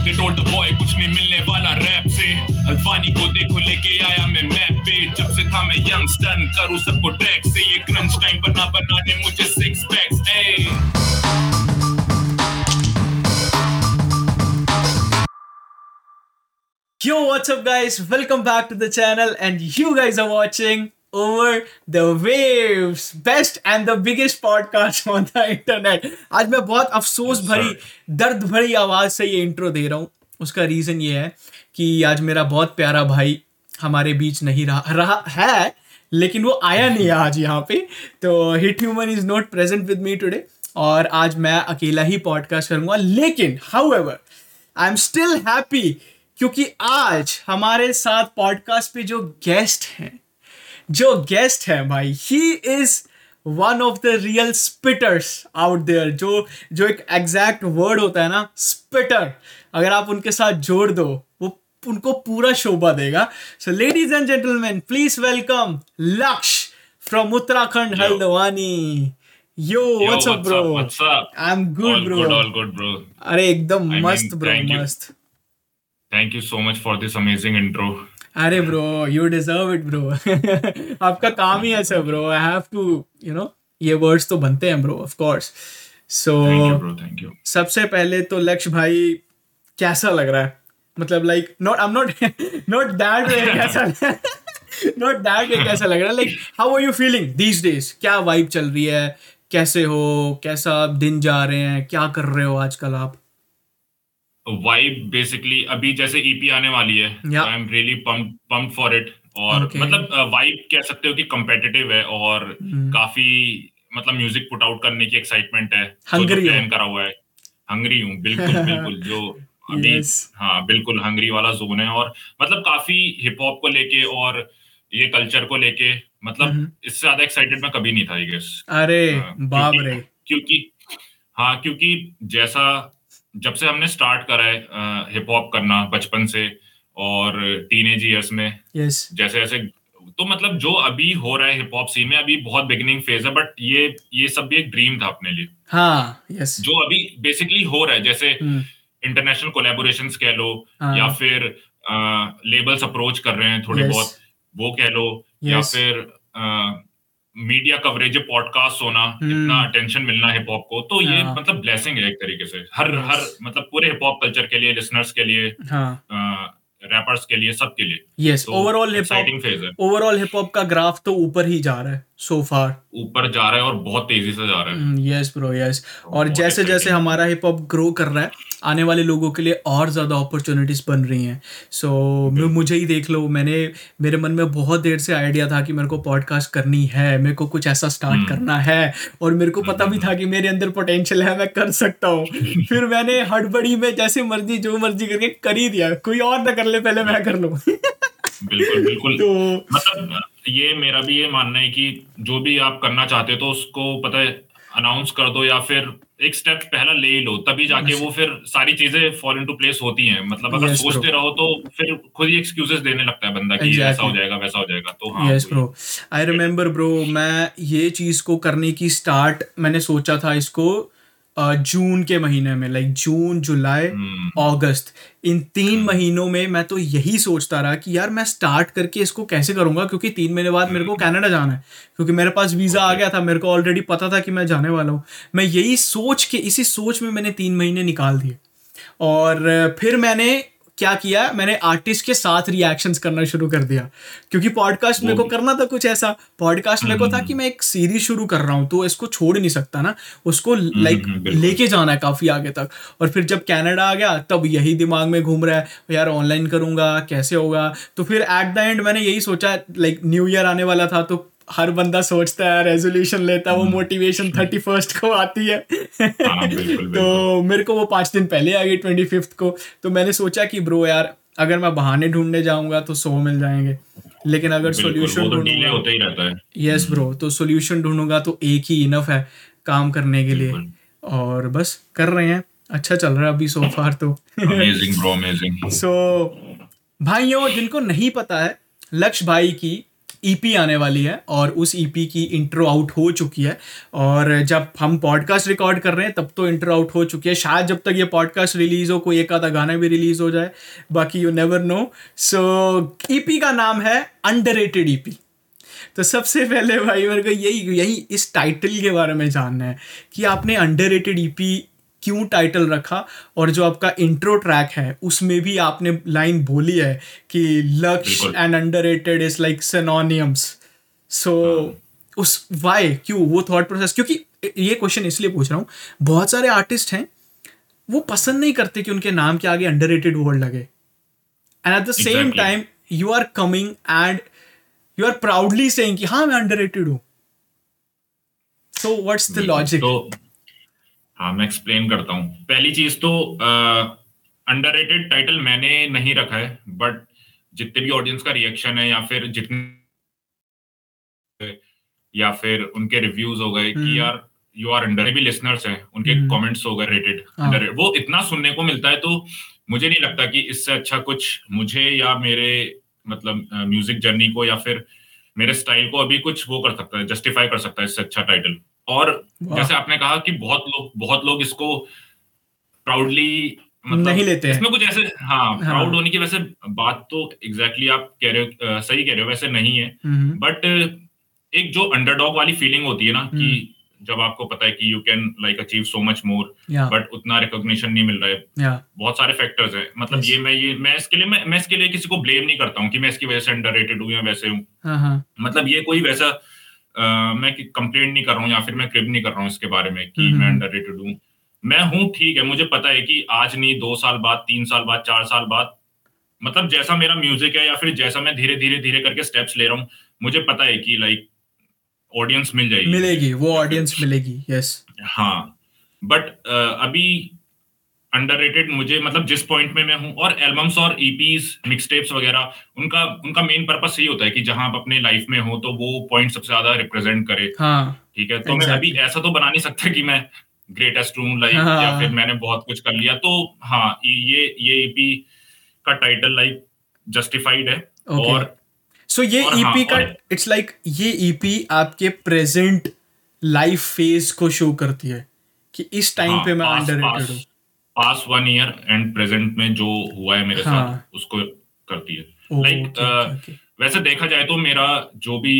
Told the boy कुछ नहीं मिलने वाला रैप से अल्फानी को देखो लेके आया मैं मैप पे जब से था मैं यंग स्टन करूँ सबको ट्रैक से ये क्रंच टाइम बना बनाने मुझे सिक्स पैक्स ए Yo, what's up, guys? Welcome back to the channel, and you guys are watching Over the Waves, best and the biggest podcast on the internet. आज मैं बहुत अफसोस भरी दर्द भरी आवाज़ से ये इंट्रो दे रहा हूँ। उसका रीजन ये है कि आज मेरा बहुत प्यारा भाई हमारे बीच नहीं रहा रहा है लेकिन वो आया नहीं है आज यहाँ पे। तो hit human is not present with me today और आज मैं अकेला ही पॉडकास्ट करूँगा। लेकिन however I am still happy क्योंकि आज हमारे साथ पॉडकास्ट पे जो गेस्ट हैं जो गेस्ट है भाई he is one of the real spitters out there जो जो एक एग्जैक्ट वर्ड होता है ना स्पिटर अगर आप उनके साथ जोड़ दो वो उनको पूरा शोभा देगा so ladies and gentleman please welcome Lakshya from Uttarakhand. Haldwani yo what's up what's bro up? What's up? I am good bro good, all good, bro. अरे एकदम I mean, मस्त ब्रो मस्त Thank you so much for this amazing intro. अरे bro you deserve it bro आपका काम ही ऐसा bro I have to you know ये वर्ड्स तो बनते हैं ब्रो ऑफ़ कोर्स सो. सबसे पहले तो लक्ष्य भाई कैसा लग रहा है? मतलब like not I am not not that way कैसा नॉट दैट वे कैसा लग रहा है? Like how are you feeling these days क्या वाइब चल रही है? कैसे हो? कैसा आप दिन जा रहे हैं? क्या कर रहे हो आजकल आप? वाइब बेसिकली अभी जैसे ईपी आने वाली है I am really pump for it और Okay. मतलब वाइब कह सकते हो कि competitive है और Hmm. काफ़ी मतलब म्यूज़िक पुट आउट करने की एक्साइटमेंट है Hungry हो। प्लान करा हुआ है हंगरी हूँ बिल्कुल बिल्कुल जो अभी Yes. हाँ बिल्कुल हंगरी वाला जोन है और मतलब काफ़ी हिप हॉप को लेके और ये कल्चर को लेके मतलब हम्म। इससे ज़्यादा एक्साइटेड मैं कभी नहीं था आई गेस अरे हाँ, बाप रे क्योंकि हाँ क्योंकि जैसा जब से हमने स्टार्ट करा है हिप हॉप करना बचपन से और टीनेज ईयर्स में यस जैसे जैसे तो मतलब जो अभी हो रहा है हिप हॉप सीन में अभी बहुत बिगिनिंग फ़ेज़ है बट ये ये सब भी एक ड्रीम था अपने लिए हाँ यस जो अभी बेसिकली हो रहा है जैसे हम्म, इंटरनेशनल कोलेबोरेशन कह लो हाँ। या फिर लेबल्स अप्रोच कर रहे हैं थोड़े Yes. बहुत वो कह लो yes. या Yes. फिर मीडिया कवरेज पॉडकास्ट होना हम्म। इतना अटेंशन मिलना हिप हॉप को तो ये हाँ। मतलब ब्लेसिंग है एक तरीके से। हर Yes. हर मतलब पूरे हिप हॉप कल्चर के लिए लिसनर्स के लिए हाँ। रैपर्स के लिए सबके लिए। Yes overall hip hop exciting phase है। ओवरऑल हिप हॉप का ग्राफ तो ऊपर ही जा रहा है सो फार ऊपर जा रहा है और बहुत तेज़ी से जा रहा है। यस ब्रो यस और जैसे जैसे हमारा हिप हॉप ग्रो कर रहा है आने वाले लोगों के लिए और ज़्यादा अपॉर्चुनिटीज़ बन रही हैं। सो so, मुझे ही देख लो। मैंने मेरे मन में बहुत देर से आइडिया था कि मेरे को पॉडकास्ट करनी है मेरे को कुछ ऐसा स्टार्ट हम्म। करना है और मेरे को पता भी था कि मेरे अंदर पोटेंशियल है मैं कर सकता हूँ। फिर मैंने हड़बड़ी में जैसे मर्ज़ी जो मर्ज़ी करके कर ही दिया। कोई और ना कर ले पहले मैं कर लूँ। बिल्कुल बिल्कुल। तो मतलब ये मेरा भी ये मानना है कि जो भी आप करना चाहते हो तो उसको पता है अनाउंस कर दो या फिर एक स्टेप पहला ले ही लो तभी जाके वो फिर सारी चीज़ें फॉल इनटू प्लेस होती हैं मतलब अगर Yes, सोचते रहो तो फिर खुद ही एक्सक्यूजेस देने लगता है बंदा कि Exactly. ऐसा हो जाएगा वैसा हो जाएगा तो हाँ yes. Bro I remember bro मैं ये चीज़ को करने की स्टार्ट मैंने सोचा था इसको जून के महीने में लाइक जून जुलाई हम्म, अगस्त इन तीन महीनों में मैं तो यही सोचता रहा कि यार मैं स्टार्ट करके इसको कैसे करूँगा? क्योंकि तीन महीने बाद मेरे को कनाडा जाना है। क्योंकि मेरे पास वीज़ा आ गया था मेरे को ऑलरेडी पता था कि मैं जाने वाला हूँ। मैं यही सोच के इसी सोच में मैंने तीन महीने निकाल दिए। और फिर मैंने क्या किया? मैंने आर्टिस्ट के साथ रिएक्शंस करना शुरू कर दिया। क्योंकि पॉडकास्ट मेरे को करना था कुछ ऐसा। पॉडकास्ट मेरे को था कि मैं एक सीरीज़ शुरू कर रहा हूँ तो इसको छोड़ नहीं सकता ना। उसको लाइक हम्म, लेके जाना है काफ़ी आगे तक। और फिर जब कनाडा आ गया तब यही दिमाग में घूम रहा है यार ऑनलाइन करूँगा कैसे होगा? तो फिर एट द एंड मैंने यही सोचा लाइक न्यू ईयर आने वाला था तो हर बंदा सोचता है रेजोल्यूशन लेता है वो मोटिवेशन थर्टी फ़र्स्ट को आती है। हाँ, बिल्कुल, बिल्कुल। तो मेरे को वो पाँच दिन पहले आ गई ट्वेंटी फिफ्थ को। तो मैंने सोचा कि ब्रो यार अगर मैं बहाने ढूँढने जाऊँगा तो सौ मिल जाएँगे। लेकिन अगर सोल्यूशन तो ढूंढूँगा यस ब्रो तो सोल्यूशन ढूंढूँगा तो एक ही इनफ है काम करने के लिए। और बस कर रहे हैं। अच्छा चल रहा है अभी सो फार तो। अमेजिंग ब्रो अमेजिंग सो भाइयों जिनको नहीं पता है लक्ष्य भाई की ईपी आने वाली है और उस ईपी की इंट्रो आउट हो चुकी है। और जब हम पॉडकास्ट रिकॉर्ड कर रहे हैं, तब तो इंट्रो आउट हो चुकी है। शायद जब तक ये पॉडकास्ट रिलीज़ हो, कोई एक आधा गाना भी रिलीज़ हो जाए। बाकी you never know so EP का नाम है अंडर रेटेड ईपी तो सबसे पहले भाई मेरे को यही यही इस टाइटल के बारे में जानना है कि आपने अंडर रेटेड ईपी क्यों टाइटल रखा और जो आपका इंट्रो ट्रैक है उसमें भी आपने लाइन बोली है कि Lakshya and underrated is like synonyms so उस वाई क्यों वो थॉट प्रोसेस क्योंकि ये क्वेश्चन इसलिए पूछ रहा हूँ बहुत सारे आर्टिस्ट हैं वो पसंद नहीं करते कि उनके नाम के आगे अंडर रेटेड वर्ड लगे and at the same time you are coming and you are proudly saying कि हाँ मैं अंडर रेटेड हूँ सो व्हाट्स द लॉजिक हाँ मैं एक्सप्लेन करता हूँ पहली चीज़ तो अंडर रेटेड टाइटल मैंने नहीं रखा है बट जितने भी ऑडियंस का रिएक्शन है या फिर जितने या फिर उनके रिव्यूज़ हो गए कि हम्म। यार यू आर अंडर भी लिसनर्स हैं उनके कमेंट्स हम्म। हो गए रेटेड अंडर हाँ। वो इतना सुनने को मिलता है तो मुझे नहीं लगता कि इससे अच्छा कुछ मुझे या मेरे मतलब म्यूज़िक जर्नी को या फिर मेरे स्टाइल को अभी कुछ वो कर सकता है जस्टिफाई कर सकता है इससे अच्छा टाइटल और जैसे आपने कहा कि बहुत लोग बहुत लोग इसको प्राउडली मतलब नहीं लेते हैं। इसमें कुछ ऐसे हाँ, हाँ। प्राउड होने की वैसे बात तो एग्जैक्टली exactly आप कह रहे हो सही कह रहे हो वैसे नहीं है। बट एक जो अंडरडॉग वाली फीलिंग होती है ना कि हम्म। जब आपको पता है कि you can like achieve so much more but उतना रिकॉग्निशन नहीं मिल रहा है। Yeah. बहुत सारे फैक्टर्स हैं। मतलब yes. ये मैं ये मैं इसके लिए मैं, मैं इसके लिए किसी को ब्लेम नहीं करता हूँ कि मैं इसकी वजह से अंडर रेटेड हूँ या वैसे हूँ। uh-huh. मतलब ये कोई वैसा मैं कंप्लेंट नहीं कर रहा हूँ या फिर मैं क्रिप नहीं कर रहा हूँ इसके बारे में कि मैं अंडर रेटेड हूँ। मैं हूँ ठीक है मुझे पता है कि आज नहीं दो साल बाद तीन साल बाद चार साल बाद मतलब जैसा मेरा म्यूज़िक है या फिर जैसा मैं धीरे धीरे धीरे करके स्टेप्स ले रहा हूँ मुझे पता है कि लाइक ऑडियंस मिल जाएगी। मिलेगी वो ऑडियंस मिलेगी यस हाँ बट uh, अभी अंडररेटेड मुझे मतलब जिस पॉइंट में मैं हूँ और एल्बम्स और ईपीज मिक्सटेप्स वगैरह उनका उनका मेन पर्पस यही होता है कि जहाँ आप अपने लाइफ में हो तो वो पॉइंट सबसे ज़्यादा रिप्रेजेंट करे। ठीक हाँ, है तो exactly. मैं अभी ऐसा तो बना नहीं सकता कि मैं ग्रेटेस्ट हूँ लाइक हाँ, या फिर मैंने बहुत कुछ कर लिया। तो हाँ ये ये ईपी का टाइटल लाइक जस्टिफाइड है। Okay. और सो so, ये ईपी e हाँ, का इट्स लाइक like, ये ईपी e आपके प्रेजेंट लाइफ फ़ेज़ को शो करती है कि इस टाइम हाँ, पे मैं अंडररेटेड हूँ। Past one year and present में जो हुआ है मेरे हाँ, साथ उसको करती है। लाइक like, uh, वैसे देखा जाए तो मेरा जो भी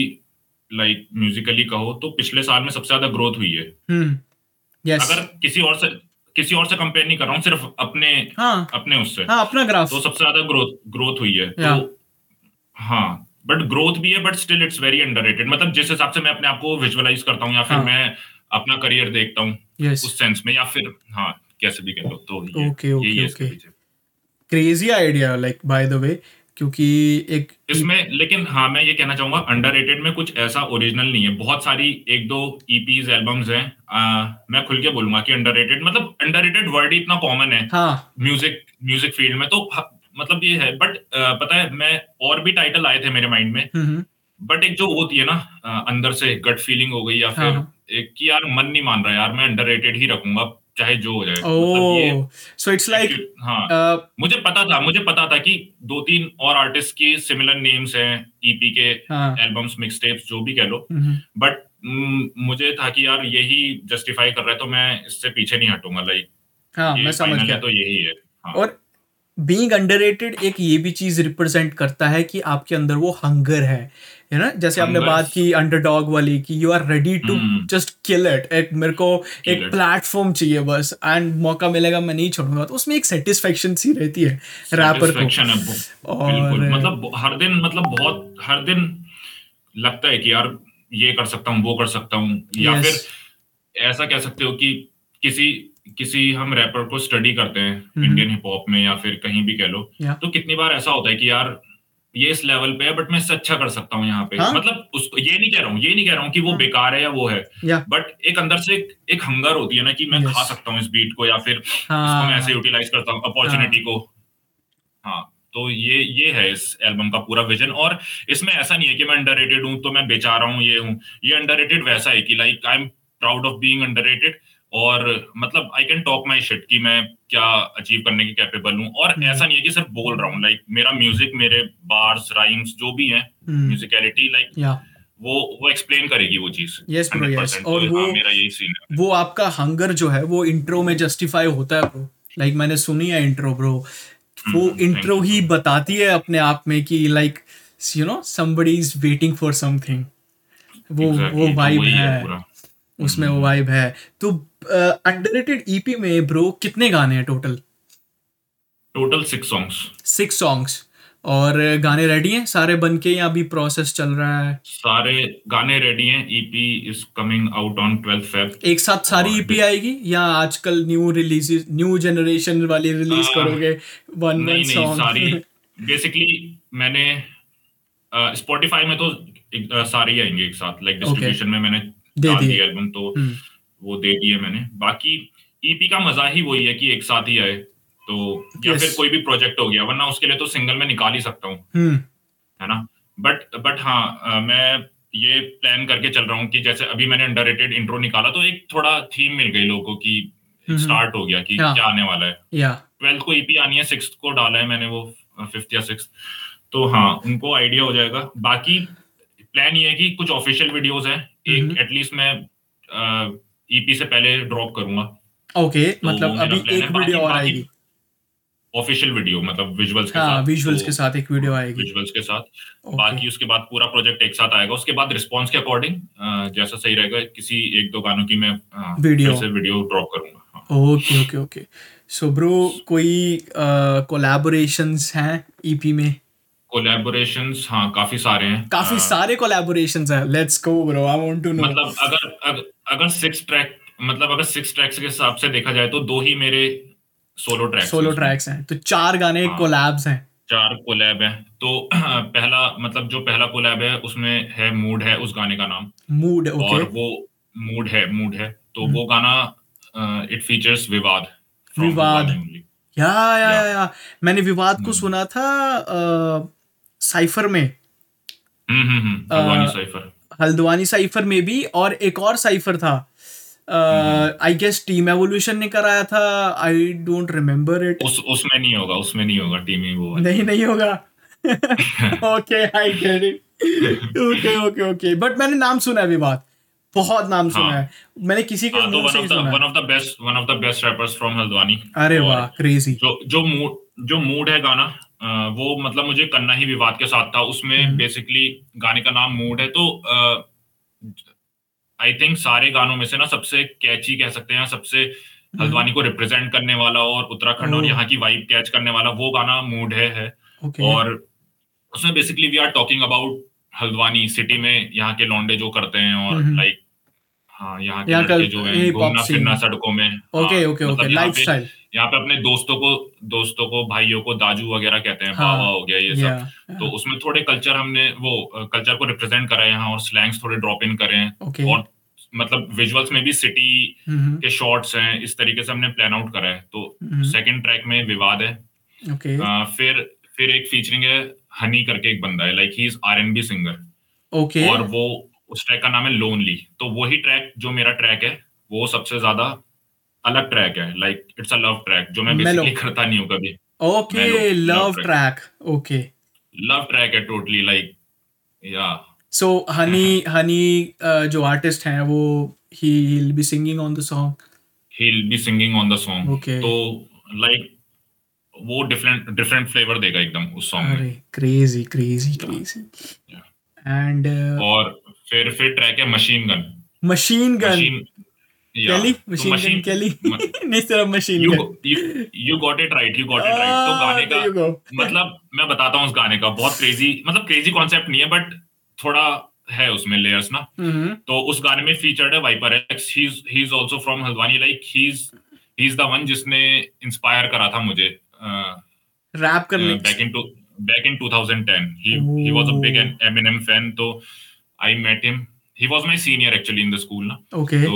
लाइक like, म्यूजिकली कहो तो पिछले साल में सबसे ज़्यादा ग्रोथ हुई है। hmm, yes. अगर किसी और से किसी और से कंपेयर नहीं कर रहा हूँ सिर्फ़ अपने हाँ, अपने उससे। हाँ, अपना ग्राफ तो सबसे ज़्यादा ग्रोथ ग्रोथ हुई है। तो हाँ बट ग्रोथ भी है but still it's very underrated मतलब जिस हिसाब से मैं अपने आप को विजुअलाइज करता हूँ या फिर हाँ. मैं अपना करियर देखता हूँ yes. उस सेंस में या फिर हाँ। कैसे भी कह लो तो okay okay okay crazy idea like by the way क्योंकि एक इसमें लेकिन हाँ मैं ये कहना चाहूँगा अंडररेटेड में कुछ ऐसा ओरिजिनल नहीं है। बहुत सारी एक दो ईपीज एल्बम्स हैं। मैं खुल के बोलूँगा कि अंडररेटेड मतलब अंडररेटेड वर्ड ही इतना कॉमन है म्यूज़िक म्यूज़िक फ़ील्ड में तो मतलब ये है। बट पता है मैं और भी टाइटल आए थे मेरे माइंड में। बट एक जो होती है ना अंदर से गट फीलिंग हो गई या फिर हाँ, एक कि यार मन नहीं मान रहा यार मैं अंडररेटेड ही रखूँगा। चाहे जो हो जाए। सो इट्स लाइक हाँ। uh, मुझे पता था मुझे पता था कि दो तीन और आर्टिस्ट की सिमिलर नेम्स हैं ईपी के एल्बम्स मिक्स टेप्स जो भी कह लो। बट मुझे था कि यार यही जस्टिफाई कर रहा है तो मैं इससे पीछे नहीं हटूँगा लाइक हाँ, मैं समझ गया। तो यही है। हाँ. और बीइंग अंडररेटेड एक ये भी चीज़ रिप्रेजेंट करता है कि आपके अंदर वो हंगर है। है ना? जैसे आपने बात की अंडरडॉग वाली कि you are ready to just kill it एक मेरे को एक प्लेटफॉर्म चाहिए बस। एंड मौका मिलेगा मैं नहीं छोड़ूँगा। तो उसमें एक सेटिस्फेक्शन सी रहती है रैपर को। और मतलब हर दिन मतलब बहुत हर दिन लगता है कि यार ये कर सकता हूँ वो कर सकता हूँ। या फिर ऐसा कह सकते हो कि किसी किसी हम रैपर को स्टडी करते हैं इंडियन हिप हॉप में या फिर कहीं भी कह लो तो कितनी बार ऐसा होता है कि यार ये इस लेवल पे है बट मैं इससे अच्छा कर सकता हूँ यहाँ पे। हाँ? मतलब उसको ये नहीं कह रहा हूँ ये नहीं कह रहा हूँ कि वो हाँ? बेकार है या वो है। बट एक अंदर से एक, एक हंगर होती है ना कि मैं खा सकता हूँ इस बीट को या फिर हाँ, इसको मैं ऐसे यूटिलाइज करता हूँ अपॉर्चुनिटी हाँ, को। हाँ तो ये ये है इस एल्बम का पूरा विजन और इसमें ऐसा नहीं है कि मैं अंडर हूँ तो मैं बेचा रहा हूँ ये हूँ। ये अंडर वैसा है कि like I am proud of being under और मतलब I can talk my shit कि मैं क्या अचीव करने की कैपेबल हूँ। और हम्म। ऐसा नहीं है कि सिर्फ़ बोल रहा हूँ लाइक मेरा म्यूज़िक मेरे बार्स राइम्स जो भी है हम्म। म्यूजिकलिटी लाइक या वो वो एक्सप्लेन करेगी वो चीज़। Yes, bro, 100%. yes. तो और वो- हाँ, मेरा यही सीन है। वो आपका हंगर जो है वो इंट्रो में जस्टिफाई होता है ब्रो लाइक मैंने सुनी है इंट्रो ब्रो वो हम्म, इंट्रो ही बताती है अपने आप में कि like you know somebody is waiting for something वो Exactly, वो तो वाइब है। पूरा। उसमें वो वाइब है। तो अंडररेटेड ईपी में ब्रो कितने गाने हैं total total six songs six songs और गाने रेडी हैं? सारे बन के या अभी प्रोसेस चल रहा है? सारे गाने रेडी हैं। EP is coming out on 12th Feb एक साथ सारी ईपी आएगी या आजकल न्यू रिलीज़ न्यू जनरेशन वाली रिलीज़ आ, करोगे? वन वन नहीं नहीं सारी बेसिकली मैंने स्पॉटिफाई में तो एक, अ, सारे आएँगे एक साथ। Like like distribution okay. में मैंने दिया एल्बम तो हम्म। वो दे दिए मैंने। बाकी ईपी का मज़ा ही वही है कि एक साथ ही आए। तो या Yes. फिर कोई भी प्रोजेक्ट हो गया वरना उसके लिए तो सिंगल में निकाल ही सकता हूँ। हम्म। है ना? बट बट हाँ मैं ये प्लान करके चल रहा हूँ कि जैसे अभी मैंने अंडररेटेड इंट्रो निकाला तो एक थोड़ा थीम मिल गई लोगों को। कि हम्म। स्टार्ट हो गया कि हाँ। क्या आने वाला है। ट्वेल्थ को ईपी आनी है सिक्स को डाला है मैंने वो फिफ्थ या सिक्स तो हाँ उनको आइडिया हो जाएगा। बाकी प्लान ये है कि कुछ ऑफिशियल वीडियोस हैं हम्म। एक एटलीस्ट मैं ईपी से पहले ड्रॉप करूँगा ओके तो मतलब अभी एक वीडियो और आएगी ऑफिशियल वीडियो मतलब विजुअल्स के हाँ साथ विजुअल्स तो के साथ एक वीडियो आएगी विजुअल्स के साथ Okay. बाकी उसके बाद पूरा प्रोजेक्ट एक साथ आएगा उसके बाद रिस्पॉन्स के अकॉर्डिंग जैसा सही रहेगा किसी एक दो गानों की मैं Video. फिर से वीडियो ड्रॉप करूँगा हाँ। Okay okay okay so bro कोई कोलैबोरेशंस हैं ईपी में कोलैबोरेशंस हाँ काफ़ी सारे हैं। काफ़ी अ, सारे कोलैबोरेशंस हैं। Let's go bro I want to know मतलब अगर अगर अगर सिक्स ट्रैक मतलब अगर सिक्स ट्रैक्स के हिसाब से देखा जाए तो दो ही मेरे सोलो ट्रैक सोलो ट्रैक्स हैं। तो चार गाने हाँ। कोलैब्स हैं। चार कोलैब है। तो पहला मतलब जो पहला कोलैब है उसमें है मूड है उस गाने का नाम। मूड और वो मूड है मूड है। तो हम्म। वो गाना इट फीचर्स विवाद विवाद। या या या मैंने विवाद को हम्म। सुना था साइफर में। हम्म हम्म हम्म साइफर। हल्द्वानी साइफर में भी और एक और साइफर था। आई गेस टीम एवोल्यूशन ने कराया था। आई डोंट रिमेम्बर इट उसमें नहीं होगा उसमें नहीं होगा टीम वो नहीं नहीं होगा। Okay I get it okay okay okay but मैंने नाम सुना है विवाद बहुत नाम सुना हाँ। है। मैंने किसी के हाँ तो one of the one of the best one of the best rappers from Haldwani. अरे वाह क्रेजी जो जो मूड जो मूड है गाना अ, वो मतलब मुझे करना ही विवाद के साथ था। हम्म। उसमें बेसिकली गाने का नाम मूड है तो आई थिंक सारे गानों में से ना सबसे कैची कह सकते हैं सबसे हल्द्वानी को रिप्रेजेंट करने वाला और उत्तराखंड और यहाँ की वाइब कैच करने वाला वो गाना मूड है है। ओके और उसमें basically we are talking about Haldwani city में यहाँ के लौंडे जो करते हैं और हम्म। लाइक हाँ यहाँ के लड़के जो हैं घूमना फिरना सड़कों में। ओके हाँ, ओके मतलब ओके स्टाइल यहाँ पे अपने दोस्तों को दोस्तों को भाइयों को दाजू वगैरह कहते हैं हाँ, हो गया ये सब। तो उसमें थोड़े कल्चर हमने वो कल्चर को रिप्रेजेंट करा है यहाँ और स्लैंग्स थोड़े ड्रॉप इन करे। हैं और मतलब विजुअल्स में भी सिटी हम्म के शॉट्स हैं इस तरीके से हमने प्लान आउट करा है। तो सेकंड ट्रैक में विवाद है। फिर फिर एक फीचरिंग है हनी करके एक बंदा है like he is R N B singer okay. और वो उस ट्रैक का नाम है लोनली तो वही ट्रैक जो मेरा ट्रैक है वो सबसे ज़्यादा अलग ट्रैक है। Like it's a love track जो मैं बेसिकली करता नहीं हूँ कभी। Okay love track okay love track है टोटली लाइक या सो हनी हनी जो आर्टिस्ट हैं वो ही will be singing on the song he'll be singing on the song Okay. तो लाइक वो डिफरेंट डिफरेंट फ्लेवर देगा एकदम उस सॉन्ग में। अरे क्रेजी क्रेजी क्रेजी एंड और फिर फिर ट्रैक है machine gun machine gun Kelly machine gun Kelly नहीं सिर्फ़ machine gun you got it right you got it right तो गाने. का मतलब मैं बताता हूँ उस गाने का। बहुत क्रेजी मतलब क्रेजी कॉन्सेप्ट नहीं है बट थोड़ा है उसमें लेयर्स ना। हम्म। तो उस गाने में फीचर्ड है Viper X he is also from Haldwani like he is he is the one जिसने इंस्पायर करा था मुझे रैप करने back in two back in 2010 he he was a big Oh. Eminem fan तो I met him he was my senior actually in the school ना okay so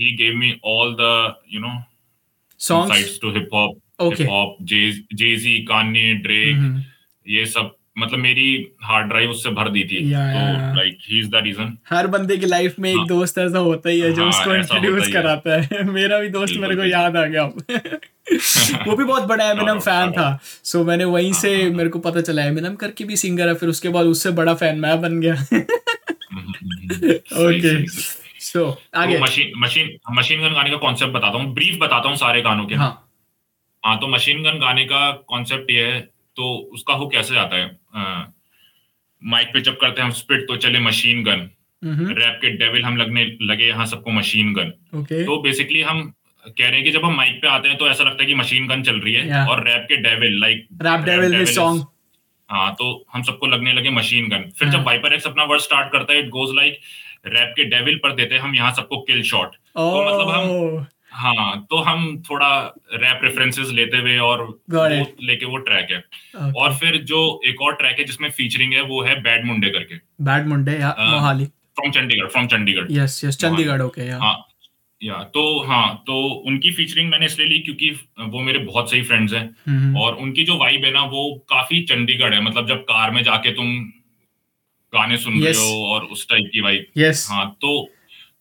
he gave me all the you know songs insights to hip hop Okay. hip hop Jay Jay Z Kanye Drake हम्म, ये सब मतलब मेरी hard drive उससे भर दी थी। तो. Like he is the reason हर बंदे की लाइफ में एक हाँ। दोस्त ऐसा होता ही है जो हाँ, उसको इंट्रोड्यूस कराता है। मेरा भी दोस्त मेरे को याद आ गया। वो भी बहुत बड़ा एमिनम फ़ैन था। सो मैंने वहीं हाँ, से मेरे को पता चला एमिनम करके भी सिंगर है फिर उसके बाद उससे बड़ा फ़ैन मैं बन गया। ओके सो आगे। मशीन मशीन मशीन गन गाने का कॉन्सेप्ट बताता हूँ। ब्रीफ बताता हूँ सारे गानों के। हाँ। हाँ तो मशीन गन गाने का कॉन्सेप्ट ये है तो उसका हो कैसे जाता है? माइक पे जब करते हैं हम स्पिट तो चले मशीन गन रैप के डेविल हम लगने लगे यहाँ सबको मशीन गन ओके तो बेसिकली हम कह रहे हैं कि जब हम माइक पे आते हैं तो ऐसा लगता है कि मशीन गन चल रही है Yeah. और रैप के devil like rap devil song हाँ तो हम सबको लगने लगे मशीन गन फिर. जब वाइपर एक्स अपना वर्ड स्टार्ट करता है इट गोज लाइक रैप के डेविल पर देते हैं हम यहाँ सबको किल शॉट तो मतलब हम ओह हाँ तो हम थोड़ा रैप रेफरेंसेस लेते हुए और वो लेके वो ट्रैक है। Okay. और फिर जो एक और ट्रैक है जिसमें फीचरिंग है वो है बैड मुंडे करके। Bad Munde. Mohali from Chandigarh from Chandigarh yes yes Chandigarh okay yeah हाँ या तो हाँ तो उनकी फीचरिंग मैंने इसलिए ली क्योंकि वो मेरे बहुत सही फ्रेंड्स हैं। और उनकी जो वाइब है ना वो काफ़ी चंडीगढ़ है। मतलब जब कार में जाके तुम गाने सुन Yes. रहे हो और उस टाइप की वाइब हाँ तो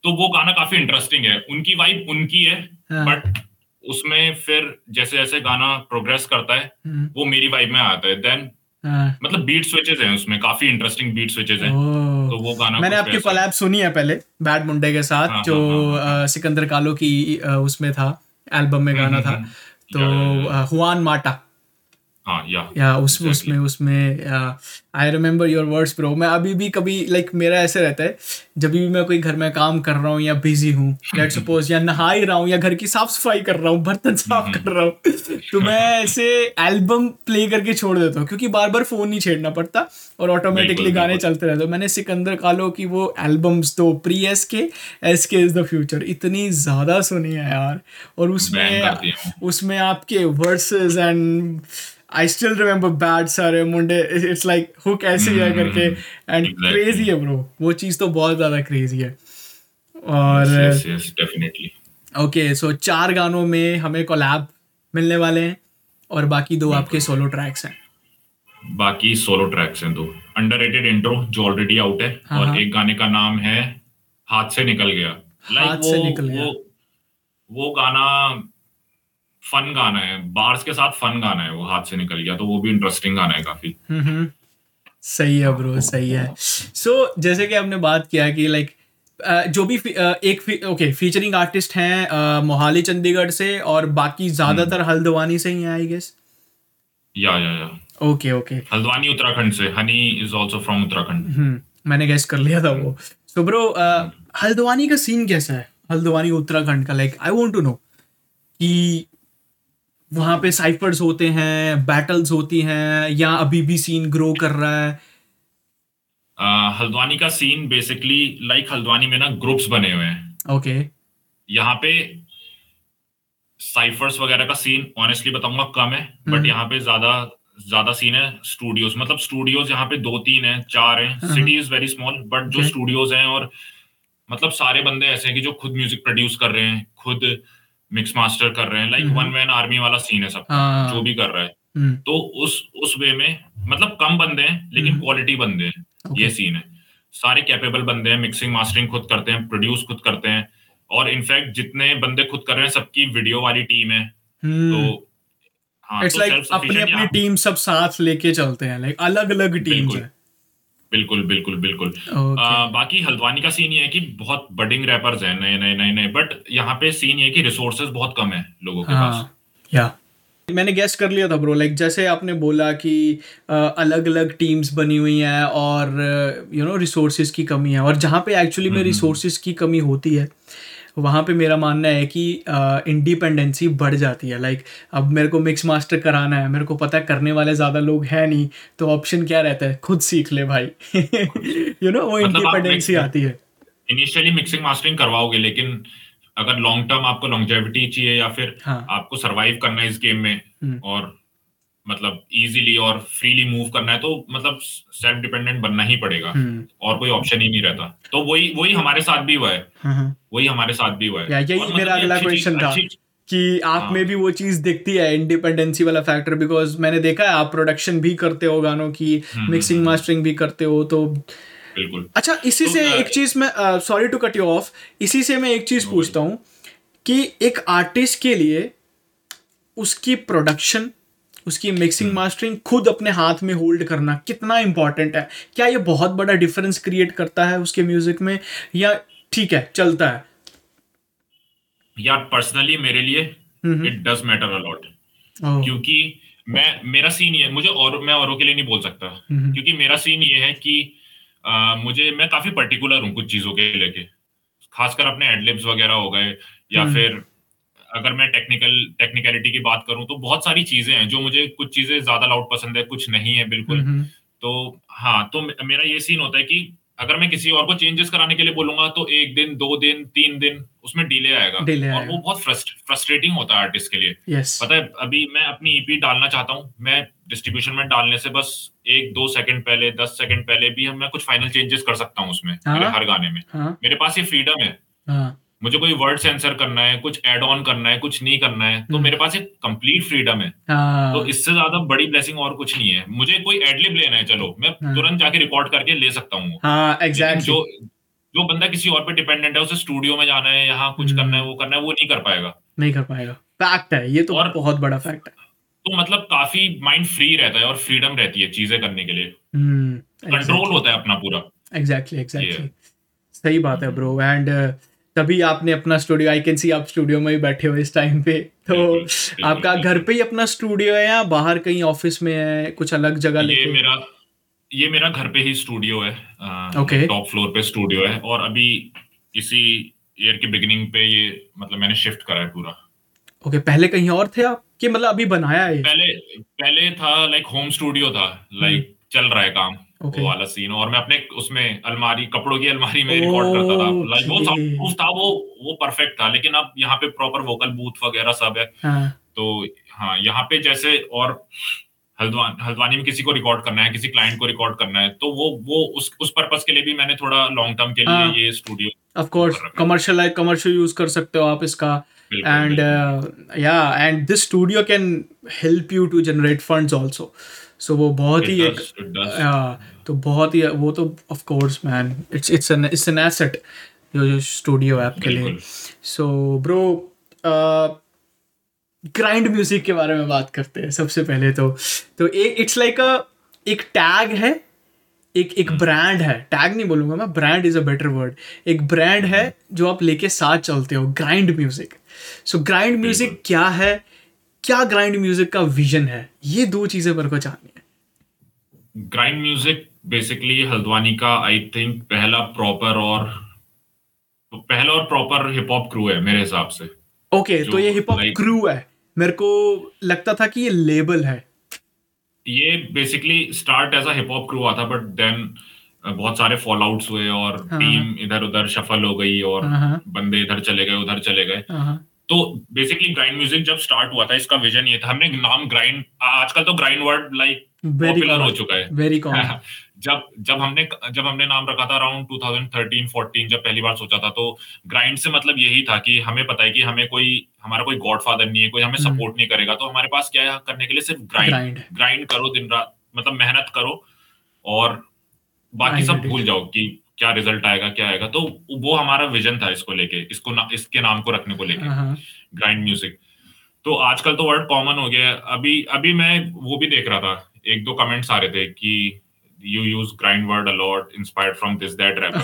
तो वो गाना काफ़ी इंटरेस्टिंग है। उनकी वाइब उनकी है हाँ। बट उसमें फिर जैसे जैसे गाना प्रोग्रेस करता है हम्म, वो मेरी वाइब में आता है। देन हाँ। मतलब बीट स्विचेस हैं उसमें काफ़ी इंटरेस्टिंग बीट स्विचेस हैं। तो वो गाना मैंने आपकी है। कोलैब सुनी है पहले बैड मुंडे के साथ हाँ, जो हाँ, हाँ, अ, सिकंदर कालो की उसमें था एल्बम में गाना था। हम्म, तो हुआन माटा। हाँ या या उस Exactly. उसमें उसमें I remember your words bro मैं अभी भी कभी लाइक मेरा ऐसे रहता है जब भी मैं कोई घर में काम कर रहा हूँ या बिज़ी हूँ लेट सपोज़ या नहा ही रहा हूँ या घर की साफ़ सफ़ाई कर रहा हूँ बर्तन साफ़ हम्म, कर रहा हूँ तो मैं ऐसे एल्बम प्ले करके छोड़ देता हूँ क्योंकि बार बार फ़ोन नहीं छेड़ना पड़ता और ऑटोमेटिकली गाने चलते रहते हैं। मैंने सिकंदर कालो की वो एल्बम्स तो pre S K S K is the future इतनी ज़्यादा सुनी है यार। और उसमें उसमें आपके verses and I still remember bad सारे मुंडे इट्स लाइक हु कैसे है करके एंड क्रेजी है ब्रो वो चीज़ तो बहुत ज़्यादा क्रेजी है। और ओके सो चार गानों में हमें कोलैब मिलने वाले हैं और बाकी दो आपके सोलो ट्रैक्स हैं। बाकी सोलो ट्रैक्स हैं दो। अंडररेटेड इंट्रो जो ऑलरेडी आउट है हाँ, और हाँ। एक गाने का नाम है हाथ से निकल गया। Like हाथ से वो- निकल गया। वो वो गाना फन गाना है। बार्स के साथ फन गाना है वो हाथ से निकल गया तो वो भी इंटरेस्टिंग गाना है काफ़ी। हम्म सही है ब्रो सही है। सो so, जैसे कि आपने बात किया कि लाइक जो भी एक ओके फीचरिंग आर्टिस्ट हैं मोहाली चंडीगढ़ से और बाकी ज़्यादातर हल्द्वानी से ही हैं आई गेस या या या। ओके ओके हल्द्वानी उत्तराखंड से। Honey is also from Uttarakhand. हम्म मैंने गेस कर लिया था वो। सो ब्रो हल्द्वानी का सीन कैसा है? हल्द्वानी उत्तराखंड का like I want to know कि वहाँ पे साइफर्स होते हैं बैटल्स होती हैं या अभी भी सीन ग्रो कर रहा है अ, हल्द्वानी का सीन बेसिकली लाइक हल्द्वानी में ना ग्रुप्स बने हुए हैं ओके यहाँ पे साइफर्स वगैरह का सीन ऑनेस्टली बताऊँगा कम है हम्म। बट यहाँ पे ज़्यादा ज़्यादा सीन है स्टूडियोज मतलब स्टूडियोज यहाँ पे दो तीन है चार है हम्म। City is very small but जो Okay. स्टूडियोज हैं और मतलब सारे बंदे ऐसे हैं कि जो खुद म्यूज़िक प्रोड्यूस कर रहे हैं खुद मिक्स मास्टर कर रहे हैं लाइक हम्म। वन मैन आर्मी वाला सीन है सब हाँ जो भी कर रहा है हम्म, तो उस उस वे में मतलब कम बंदे हैं लेकिन हम्म। क्वालिटी बंदे हैं Okay. ये सीन है सारे कैपेबल बंदे हैं मिक्सिंग मास्टरिंग खुद करते हैं प्रोड्यूस खुद करते हैं और इनफैक्ट जितने बंदे खुद कर रहे हैं सबकी वीडियो वाली टीम है तो हाँ इट्स तो लाइक अपनी अपनी टीम सब साथ लेके चलते हैं लाइक अलग अलग बिल्कुल। हैं बिल्कुल बिल्कुल बिल्कुल। Okay. आ, बाकी हल्द्वानी का सीन ये है कि बहुत बडिंग रैपर्स हैं नए नए नए नए बट यहाँ पे सीन ये है कि रिसोर्सेज बहुत कम है लोगों के पास। हाँ या मैंने गेस कर लिया था ब्रो लाइक जैसे आपने बोला कि अलग अलग टीम्स बनी हुई हैं और यू नो रिसोर्सेज की कमी है और जहाँ पे एक्चुअली में रिसोर्सेज की कमी होती है। वहाँ पे मेरा मानना है कि इंडिपेंडेंसी बढ़ जाती है लाइक अब मेरे को मिक्स मास्टर कराना है मेरे को पता है करने वाले ज़्यादा लोग हैं नहीं तो ऑप्शन क्या रहता है खुद सीख ले भाई यू नो वो मतलब आप इंडिपेंडेंसी mix- आती है इनिशियली मिक्सिंग मास्टरिंग करवाओगे लेकिन अगर लॉन्ग टर्म आपको लॉन्गेविटी चाहिए या फिर हाँ। आपको सरवाइव करना है इस गेम में हम्म। और मतलब इजीली और फ्रीली मूव करना है तो मतलब सेल्फ डिपेंडेंट बनना ही पड़ेगा। हम्म, और कोई ऑप्शन ही नहीं रहता। तो वही वही हमारे साथ भी हुआ है। हाँ हाँ। वही हमारे साथ भी हुआ है। यही मतलब मेरा अगला अच्छी चीज- question था। कि आप हाँ। में भी वो चीज़ दिखती है इंडिपेंडेंसी वाला फैक्टर बिकॉज़ मैंने देखा है आप प्रोडक्शन भी करते हो गानों की हम्म, मिक्सिंग मास्टरिंग भी करते हो तो बिल्कुल। अच्छा इसी तो, से एक चीज़ मैं sorry to cut you off इसी से मैं एक चीज़ पूछता हूँ कि एक आर्टिस्ट के लिए उसकी प्रोडक्शन उसकी मिक्सिंग। मास्टरिंग खुद अपने हाथ में होल्ड करना कितना इंपॉर्टेंट है क्या ये बहुत बड़ा डिफरेंस क्रिएट करता है उसके म्यूज़िक में या ठीक है चलता है यार पर्सनली मेरे लिए इट डज मैटर अलॉट क्योंकि मैं मेरा सीन ये मुझे और मैं औरों के लिए नहीं बोल सकता हम्म। क्योंकि मेरा सीन ये है कि आ, मुझे मैं काफ़ी पर्टिकुलर हूँ कुछ चीज़ों के लेके खासकर अपने एडलिब्स वगैरह हो गए या हम्म। फिर अगर मैं टेक्निकल टेक्निकलिटी की बात करूँ तो बहुत सारी चीज़ें हैं जो मुझे कुछ चीज़ें ज़्यादा लाउड पसंद है कुछ नहीं है बिल्कुल। हम्म, तो हाँ तो मेरा ये सीन होता है कि अगर मैं किसी और को चेंजेस कराने के लिए बोलूँगा तो एक दिन दो दिन तीन दिन उसमें डिले आएगा। Delay और आएगा। वो बहुत फ्रस्ट्रेटिंग होता है आर्टिस्ट के लिए। यस पता है अभी मैं अपनी ईपी डालना चाहता हूँ मैं डिस्ट्रीब्यूशन में डालने से बस एक दो सेकंड पहले दस सेकंड पहले भी हम मैं कुछ फाइनल चेंजेस कर सकता हूँ उसमें हाँ। मेरे हर गाने में। हाँ। मेरे पास ये फ्रीडम है। हाँ। मुझे कोई वर्ड सेंसर करना है कुछ एड ऑन करना है कुछ नहीं करना है तो हम्म। मेरे पास एक कंप्लीट फ्रीडम है। हाँ। तो इससे ज़्यादा बड़ी ब्लेसिंग और कुछ नहीं है। मुझे कोई एडलिब लेना है चलो मैं हाँ। तुरंत जाके रिकॉर्ड करके ले सकता हूँ। हाँ एग्जैक्टली जो जो बंदा किसी और पे डिपेंडेंट है उसे स्टूडियो में जाना है यहाँ कुछ हम्म। करना है वो करना है वो नहीं कर पाएगा। नहीं कर पाएगा। फैक्ट है ये तो और- बहुत बड़ा फैक्ट है। तो मतलब काफ़ी माइंड फ्री रहता है और फ्रीडम रहती है चीज़ें करने के लिए। हम्म कंट्रोल होता है अपना पूरा। एग्जैक्टली एग्जैक्टली सही बात है ब्रो एंड तभी आपने अपना स्टूडियो आई कैन सी आप स्टूडियो में ही बैठे हो इस टाइम पे। तो आपका घर पे ही अपना स्टूडियो है या बाहर कहीं ऑफ़िस में है कुछ अलग जगह ये लेके? मेरा ये मेरा घर पे ही स्टूडियो है Okay. टॉप फ्लोर पे स्टूडियो है और अभी इसी ईयर के बिगिनिंग पे ये मतलब मैंने शिफ्ट करा है पूरा। ओके पहले कहीं और थे आप? कि मतलब अभी बनाया है? पहले पहले था लाइक होम स्टूडियो था लाइक चल रहा है काम। हम्म। Okay. वो वाला सीन और मैं अपने उसमें अलमारी कपड़ों की अलमारी में रिकॉर्ड करता था। लाइक वो साउंड था वो वो परफेक्ट था लेकिन अब यहाँ पे प्रॉपर वोकल बूथ वगैरह सब है। हाँ। तो हाँ यहाँ पे जैसे और हल्द्वान हल्द्वानी में किसी को रिकॉर्ड करना है किसी क्लाइंट को रिकॉर्ड करना है तो वो वो उस उस पर्पस के लिए भी मैंने थोड़ा लॉन्ग टर्म के लिए हाँ। ये studio of course. Commercial like commercial use कर सकते हो आप इसका। And yeah and this studio can help you to generate funds also so वो बहुत ही एक तो बहुत ही वो तो of course man it's it's an it's an asset जो जो स्टूडियो है आपके लिए. सो ब्रो ग्राइंड म्यूज़िक के बारे में बात करते हैं सबसे पहले तो. तो एक इट्स लाइक अ एक टैग है एक एक ब्रांड है. टैग नहीं बोलूँगा मैं brand is a better word एक ब्रांड है जो आप लेके साथ चलते हो grind music so grind music क्या है? क्या ग्राइंड म्यूज़िक का विजन है? ये दो चीज़ें मेरे को जाननी है। ग्राइंड म्यूज़िक बेसिकली हल्द्वानी का आई थिंक पहला प्रॉपर और पहला और प्रॉपर हिप हॉप क्रू है मेरे हिसाब से। ओके okay, तो ये हिप हॉप क्रू है। मेरे को लगता था कि ये लेबल है। ये basically start as a hip hop crew हुआ था बट देन बहुत सारे फॉल आउट्स हुए और हाँ। टीम इधर उधर शफल हो गई और हाँ, हाँ, बंदे इधर चले गए उधर चले गए। हाँ, तो बेसिकली ग्राइंड म्यूज़िक जब स्टार्ट हुआ था इसका विजन ये था हमने नाम ग्राइंड आजकल तो ग्राइंड वर्ड लाइक पॉपुलर हो चुका है। वेरी कॉमन जब जब हमने जब हमने नाम रखा था अराउंड 2013 14 जब पहली बार सोचा था तो ग्राइंड से मतलब यही था कि हमें पता है कि हमें कोई हमारा कोई गॉडफादर नहीं है कोई हमें हम्म। सपोर्ट नहीं करेगा तो हमारे पास क्या है करने के लिए सिर्फ़ ग्राइंड ग्राइंड करो दिन रात मतलब मेहनत करो और बाकी सब भूल जाओ कि क्या रिज़ल्ट आएगा क्या आएगा? तो वो हमारा विजन था इसको लेके इसको ना, इसके नाम को रखने को लेके हाँ ग्राइंड म्यूज़िक तो आजकल तो वर्ड कॉमन हो गया है। अभी अभी मैं वो भी देख रहा था। एक दो कमेंट्स आ रहे थे कि you use grind word a lot inspired from this that rapper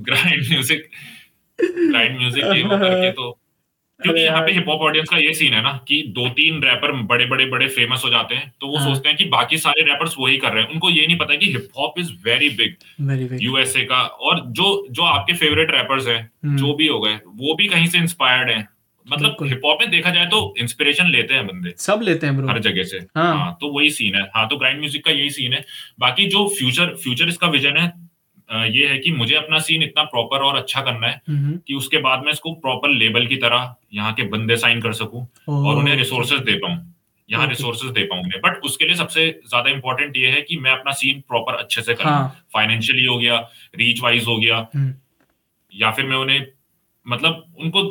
grind music grind music ये वो करके तो क्योंकि यहाँ पे। हिप हॉप ऑडियंस का ये सीन है ना कि दो तीन रैपर बड़े बड़े बड़े फ़ेमस हो जाते हैं तो वो हाँ। सोचते हैं कि बाकी सारे रैपर्स वही कर रहे हैं उनको ये नहीं पता कि hip hop is very big USA का और जो जो आपके फेवरेट रैपर्स हैं हम्म। जो भी हो गए वो भी कहीं से इंस्पायर्ड हैं मतलब। हिप हॉप में देखा जाए तो इंस्पिरेशन लेते हैं बंदे सब लेते हैं ब्रो हर जगह से हाँ। हाँ तो वही सीन है हाँ तो ग्राइंड म्यूज़िक का यही सीन है बाकी जो फ्यूचर फ्यूचर इसका विजन है ये है कि मुझे अपना सीन इतना प्रॉपर और अच्छा करना है हम्म, कि उसके बाद मैं इसको प्रॉपर लेबल की तरह यहाँ के बंदे साइन कर सकूँ और उन्हें रिसोर्सेज दे पाऊँ। यहाँ रिसोर्सेस रिसोर्सेज दे पाऊँ उन्हें। बट उसके लिए सबसे ज़्यादा इम्पोर्टेंट ये है कि मैं अपना सीन प्रॉपर अच्छे से करूँ हाँ। फाइनेंशियली हो गया रीच वाइज हो गया हम्म, या फिर मैं उन्हें मतलब उनको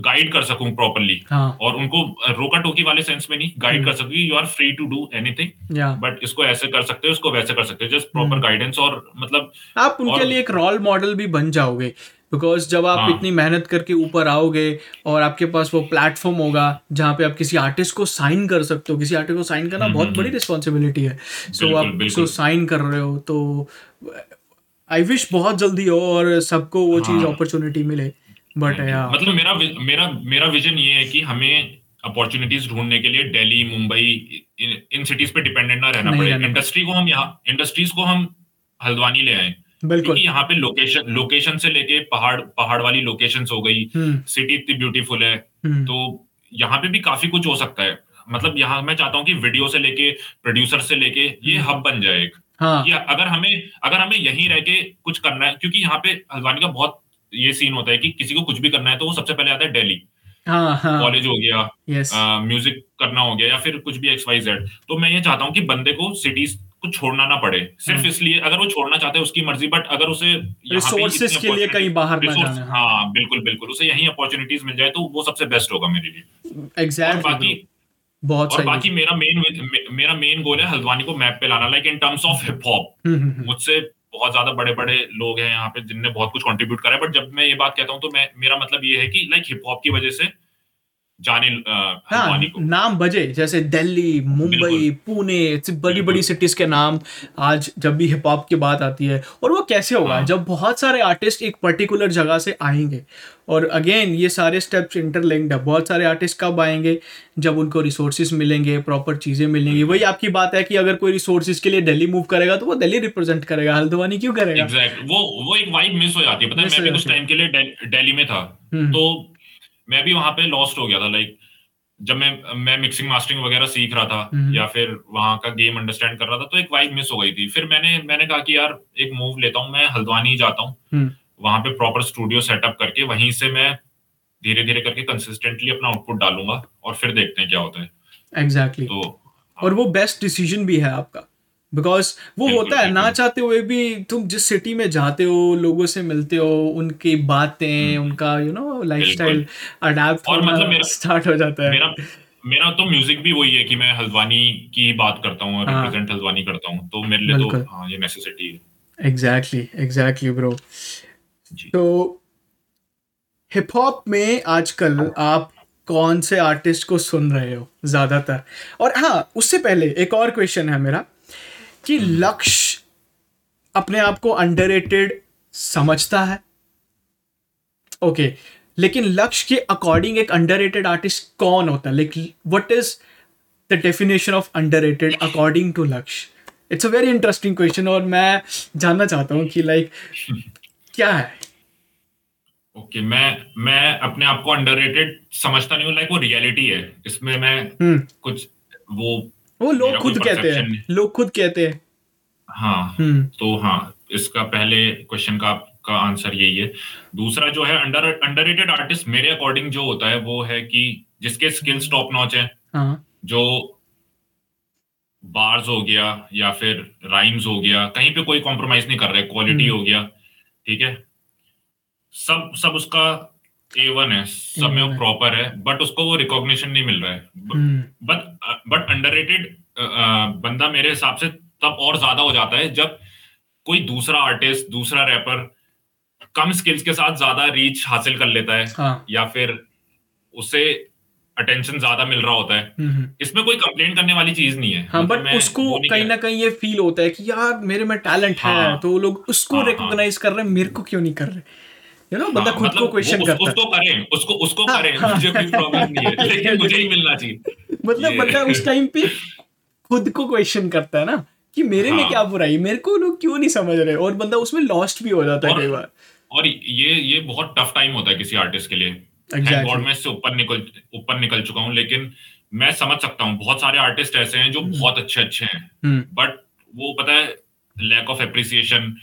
गाइड कर सकूँ प्रॉपरली हाँ और उनको रोका टोकी वाले सेंस में नहीं गाइड हम्म। कर सकूँ you are free to do anything but इसको ऐसे कर सकते हो इसको वैसे कर सकते हो जस्ट प्रॉपर हम्म। गाइडेंस और मतलब आप उनके और- लिए एक रोल मॉडल भी बन जाओगे बिकॉज़ जब आप हाँ। इतनी मेहनत करके ऊपर आओगे और आपके पास वो प्लेटफॉर्म होगा जहाँ पे आप किसी आर्टिस्ट को साइन कर सकते हो किसी आर्टिस्ट को साइन करना हम्म, बहुत हम्म, बड़ी रिस्पॉन्सिबिलिटी है सो आप उसको साइन कर रहे हो तो आई विश बहुत जल्दी हो और सबको वो चीज़ हाँ। अपॉर्चुनिटी मिले बट मतलब मेरा मेरा मेरा विजन ये है कि हमें अपॉर्चुनिटीज़ ढूँढने के लिए दिल्ली मुंबई इन, सिटीज़ पे डिपेंडेंट ना रहना पड़े। इंडस्ट्री को हम यहाँ इंडस्ट्रीज़ को हम हल्द्वानी ले आए। बिल्कुल। यहाँ पे लोकेशन लोकेशन से लेके पहाड़ पहाड़ वाली लोकेशन हो गई। हम्म। सिटी इतनी ब्यूटीफुल है। हम्म। तो यहाँ पे भी काफ़ी कुछ हो सकता है। मतलब यहाँ मैं चाहता हूँ कि वीडियो से लेके प्रोड्यूसर से लेके ये हम्म। हब बन जाए एक। हाँ। अगर हमें अगर हमें यहीं रह के कुछ करना है क्योंकि यहाँ पे हल्द्वानी का बहुत ये सीन होता है कि किसी को कुछ भी करना है तो वो सबसे पहले आता है दिल्ली हाँ हाँ। कॉलेज हो गया म्यूज़िक करना हो गया या फिर कुछ भी एक्स वाई जेड तो मैं ये चाहता हूँ कि बंदे को सिटीज़ को छोड़ना ना पड़े। सिर्फ़ हाँ। इसलिए अगर वो छोड़ना चाहते हैं उसकी मर्ज़ी बट अगर उसे ही रिसोर्सेज के लिए कहीं बाहर ना जाना। हाँ बिल्कुल बिल्कुल। उसे यही अपॉर्चुनिटीज़ मिल जाए तो वो सबसे बेस्ट होगा मेरे लिए। और एग्जैक्टली बाकी बहुत और बाकी मेरा मेन मेरा मेन गोल है हल्द्वानी को मैप पे लाना like in terms of hip hop. मुझसे बहुत ज़्यादा बड़े बड़े लोग हैं यहाँ पे जिनने बहुत कुछ कॉन्ट्रीब्यूट करा है। बट जब मैं ये बात कहता हूँ तो मैं, मेरा मतलब ये है कि लाइक हिप हॉप की वजह से जाने हाँ को। नाम बजे जैसे दिल्ली मुंबई पुणे बड़ी बड़ी सिटीज़ के नाम आज जब भी हिप हॉप की बात आती है। और वो कैसे होगा? हाँ। जब बहुत सारे आर्टिस्ट एक पर्टिकुलर जगह से आएँगे। और अगेन ये सारे स्टेप्स इंटरलिंक्ड है। बहुत सारे आर्टिस्ट कब आएँगे? जब उनको रिसोर्सेज मिलेंगे प्रॉपर चीज़ें मिलेंगी। वही आपकी बात है कि अगर कोई रिसोर्सेज के लिए दिल्ली मूव करेगा तो वो दिल्ली रिप्रेजेंट करेगा हल्द्वानी क्यों करेगा? एग्जैक्ट वो वो एक वाइब मिस हो जाती है। पता है मैं भी कुछ टाइम के लिए दिल्ली में था। हम्म। तो मैं भी वहाँ पे लॉस्ट हो गया था लाइक जब मैं मैं मिक्सिंग मास्टरिंग वगैरह सीख रहा था। या फिर वहाँ का गेम अंडरस्टैंड कर रहा था तो एक वाइब मिस हो गई थी। फिर मैंने मैंने कहा कि यार एक मूव लेता हूँ मैं हल्द्वानी जाता हूँ। हम्म, वहाँ पे प्रॉपर स्टूडियो सेटअप करके वहीं से मैं धीरे धीरे करके कंसिस्टेंटली अपना आउटपुट डालूँगा और फिर देखते हैं क्या होता है। Exactly exactly. तो और वो बेस्ट डिसीज़न भी है आपका। बिकॉज़ वो होता है ना चाहते हुए भी तुम जिस सिटी में जाते हो लोगों से मिलते हो उनकी बातें उनका यू नो अडेप्ट और मतलब स्टार्ट हो जाता है। मेरा मेरा तो म्यूज़िक भी वही है कि मैं हल्द्वानी की बात करता हूँ हाँ। रिप्रेजेंट हल्द्वानी करता हूँ। तो मेरे लिए तो हाँ ये नेसेसिटी है। एग्जैक्टली एग्जैक्टली ब्रो तो हिप हॉप में आजकल आप कौन से आर्टिस्ट को सुन रहे हो ज़्यादातर? और हाँ उससे पहले एक और क्वेश्चन है मेरा। कि लक्ष्य अपने आप को अंडररेटेड समझता है। ओके लेकिन लक्ष्य के अकॉर्डिंग एक अंडर आर्टिस्ट कौन होता है? Like what is the definition of under according to Lakshya? It's a very interesting question और मैं जानना चाहता हूँ कि लाइक क्या है? ओके okay, मैं मैं अपने आप को अंडररेटेड समझता नहीं हूँ लाइक वो रियलिटी है। इसमें मैं हम्म। कुछ वो वो लोग खुद कहते हैं। लोग खुद कहते हैं। हाँ हम्म। तो हाँ इसका पहले क्वेश्चन का का आंसर यही है। दूसरा जो है अंडर अंडररेटेड आर्टिस्ट मेरे अकॉर्डिंग जो होता है वो है कि जिसके स्किल्स टॉप नॉच है हाँ। जो बार्स हो गया या फिर राइम्स हो गया कहीं पे कोई कॉम्प्रोमाइज नहीं कर रहा है क्वालिटी हम्म। हो गया ठीक है? सब सब उसका ए वन है सब में वो प्रॉपर है। बट उसको वो रिकॉग्निशन नहीं मिल रहा है। बट बट अंडररेटेड बंदा मेरे हिसाब से तब और ज़्यादा हो जाता है जब कोई दूसरा आर्टिस्ट दूसरा रैपर कम स्किल्स के साथ ज़्यादा रीच हासिल कर लेता है। हाँ। या फिर उसे अटेंशन ज़्यादा मिल रहा होता है। हम्म हम्म। इसमें कोई कंप्लेन करने वाली चीज़ नहीं है। हाँ मतलब बट उसको कहीं ना कहीं ये फील होता है कि यार मेरे में टैलेंट हाँ, है। हाँ। तो लोग उसको हाँ, हाँ। रिकॉग्नाइज कर रहे हैं मेरे को क्यों नहीं कर रहे? यू नो बंदा खुद को क्वेश्चन करता है उसको करें उसको उसको हाँ, करें। मुझे कोई प्रॉब्लम नहीं है। लेकिन मुझे ही मिलना चाहिए। मतलब बंदा उस टाइम पे खुद को क्वेश्चन करता है ना कि मेरे में हाँ। क्या बुराई मेरे को लोग क्यों नहीं समझ रहे? और बंदा उसमें लॉस्ट भी हो जाता है कई बार। और ये ये बहुत टफ टाइम होता है किसी आर्टिस्ट के लिए। Exactly. Thank मैं इससे ऊपर निकल ऊपर निकल चुका हूँ लेकिन मैं समझ सकता हूँ बहुत सारे आर्टिस्ट ऐसे हैं जो बहुत अच्छे अच्छे हैं। हम्म। बट वो पता है lack of appreciation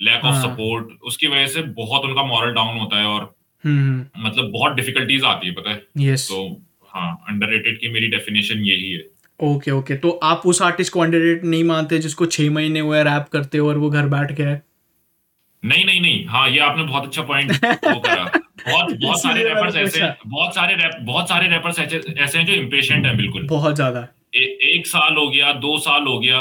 lack of. Support उसकी वजह से बहुत उनका मॉरल डाउन होता है और हम्म मतलब बहुत डिफिकल्टीज आती है पता है? यस तो हाँ अंडररेटेड की मेरी डेफिनेशन यही है। ओके ओके तो आप उस आर्टिस्ट को अंडररेटेड नहीं मानते जिसको छह महीने हुए रैप करते हो और वो घर बैठ गया है? नहीं नहीं नहीं. हाँ ये आपने बहुत अच्छा पॉइंट करा। बहुत बहुत सारे रैपर्स ऐसे बहुत सारे रैप बहुत सारे रैपर्स ऐसे ऐसे हैं जो इम्पेशेंट हैं बिल्कुल। बहुत ज़्यादा। ए, एक साल हो गया दो साल हो गया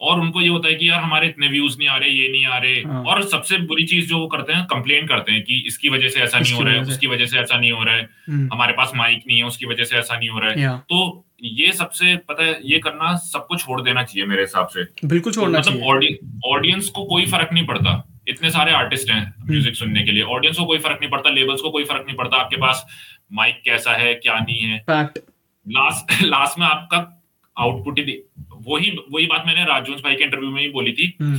और उनको ये होता है कि यार हमारे इतने व्यूज़ नहीं आ रहे ये नहीं आ रहे। हाँ। और सबसे बुरी चीज़ जो वो करते हैं कंप्लेन करते हैं कि इसकी वजह से ऐसा नहीं हो रहा है उसकी वजह से ऐसा नहीं हो रहा है। हम्म, हमारे पास माइक नहीं है उसकी वजह से ऐसा नहीं हो रहा है। तो ये सबसे पता है ये करना सबको छोड़ देना चाहिए मेरे हिसाब से। बिल्कुल छोड़ना मतलब ऑडियंस को कोई फ़र्क नहीं पड़ता। इतने सारे आर्टिस्ट हैं हम्म। म्यूज़िक सुनने के लिए। ऑडियंस को कोई फ़र्क नहीं पड़ता लेबल्स को कोई फ़र्क नहीं पड़ता। आपके पास माइक कैसा है क्या नहीं है। लास्ट लास्ट में आपका आउटपुट ही वही वही बात मैंने राजवंश भाई के इंटरव्यू में ही बोली थी हम्म,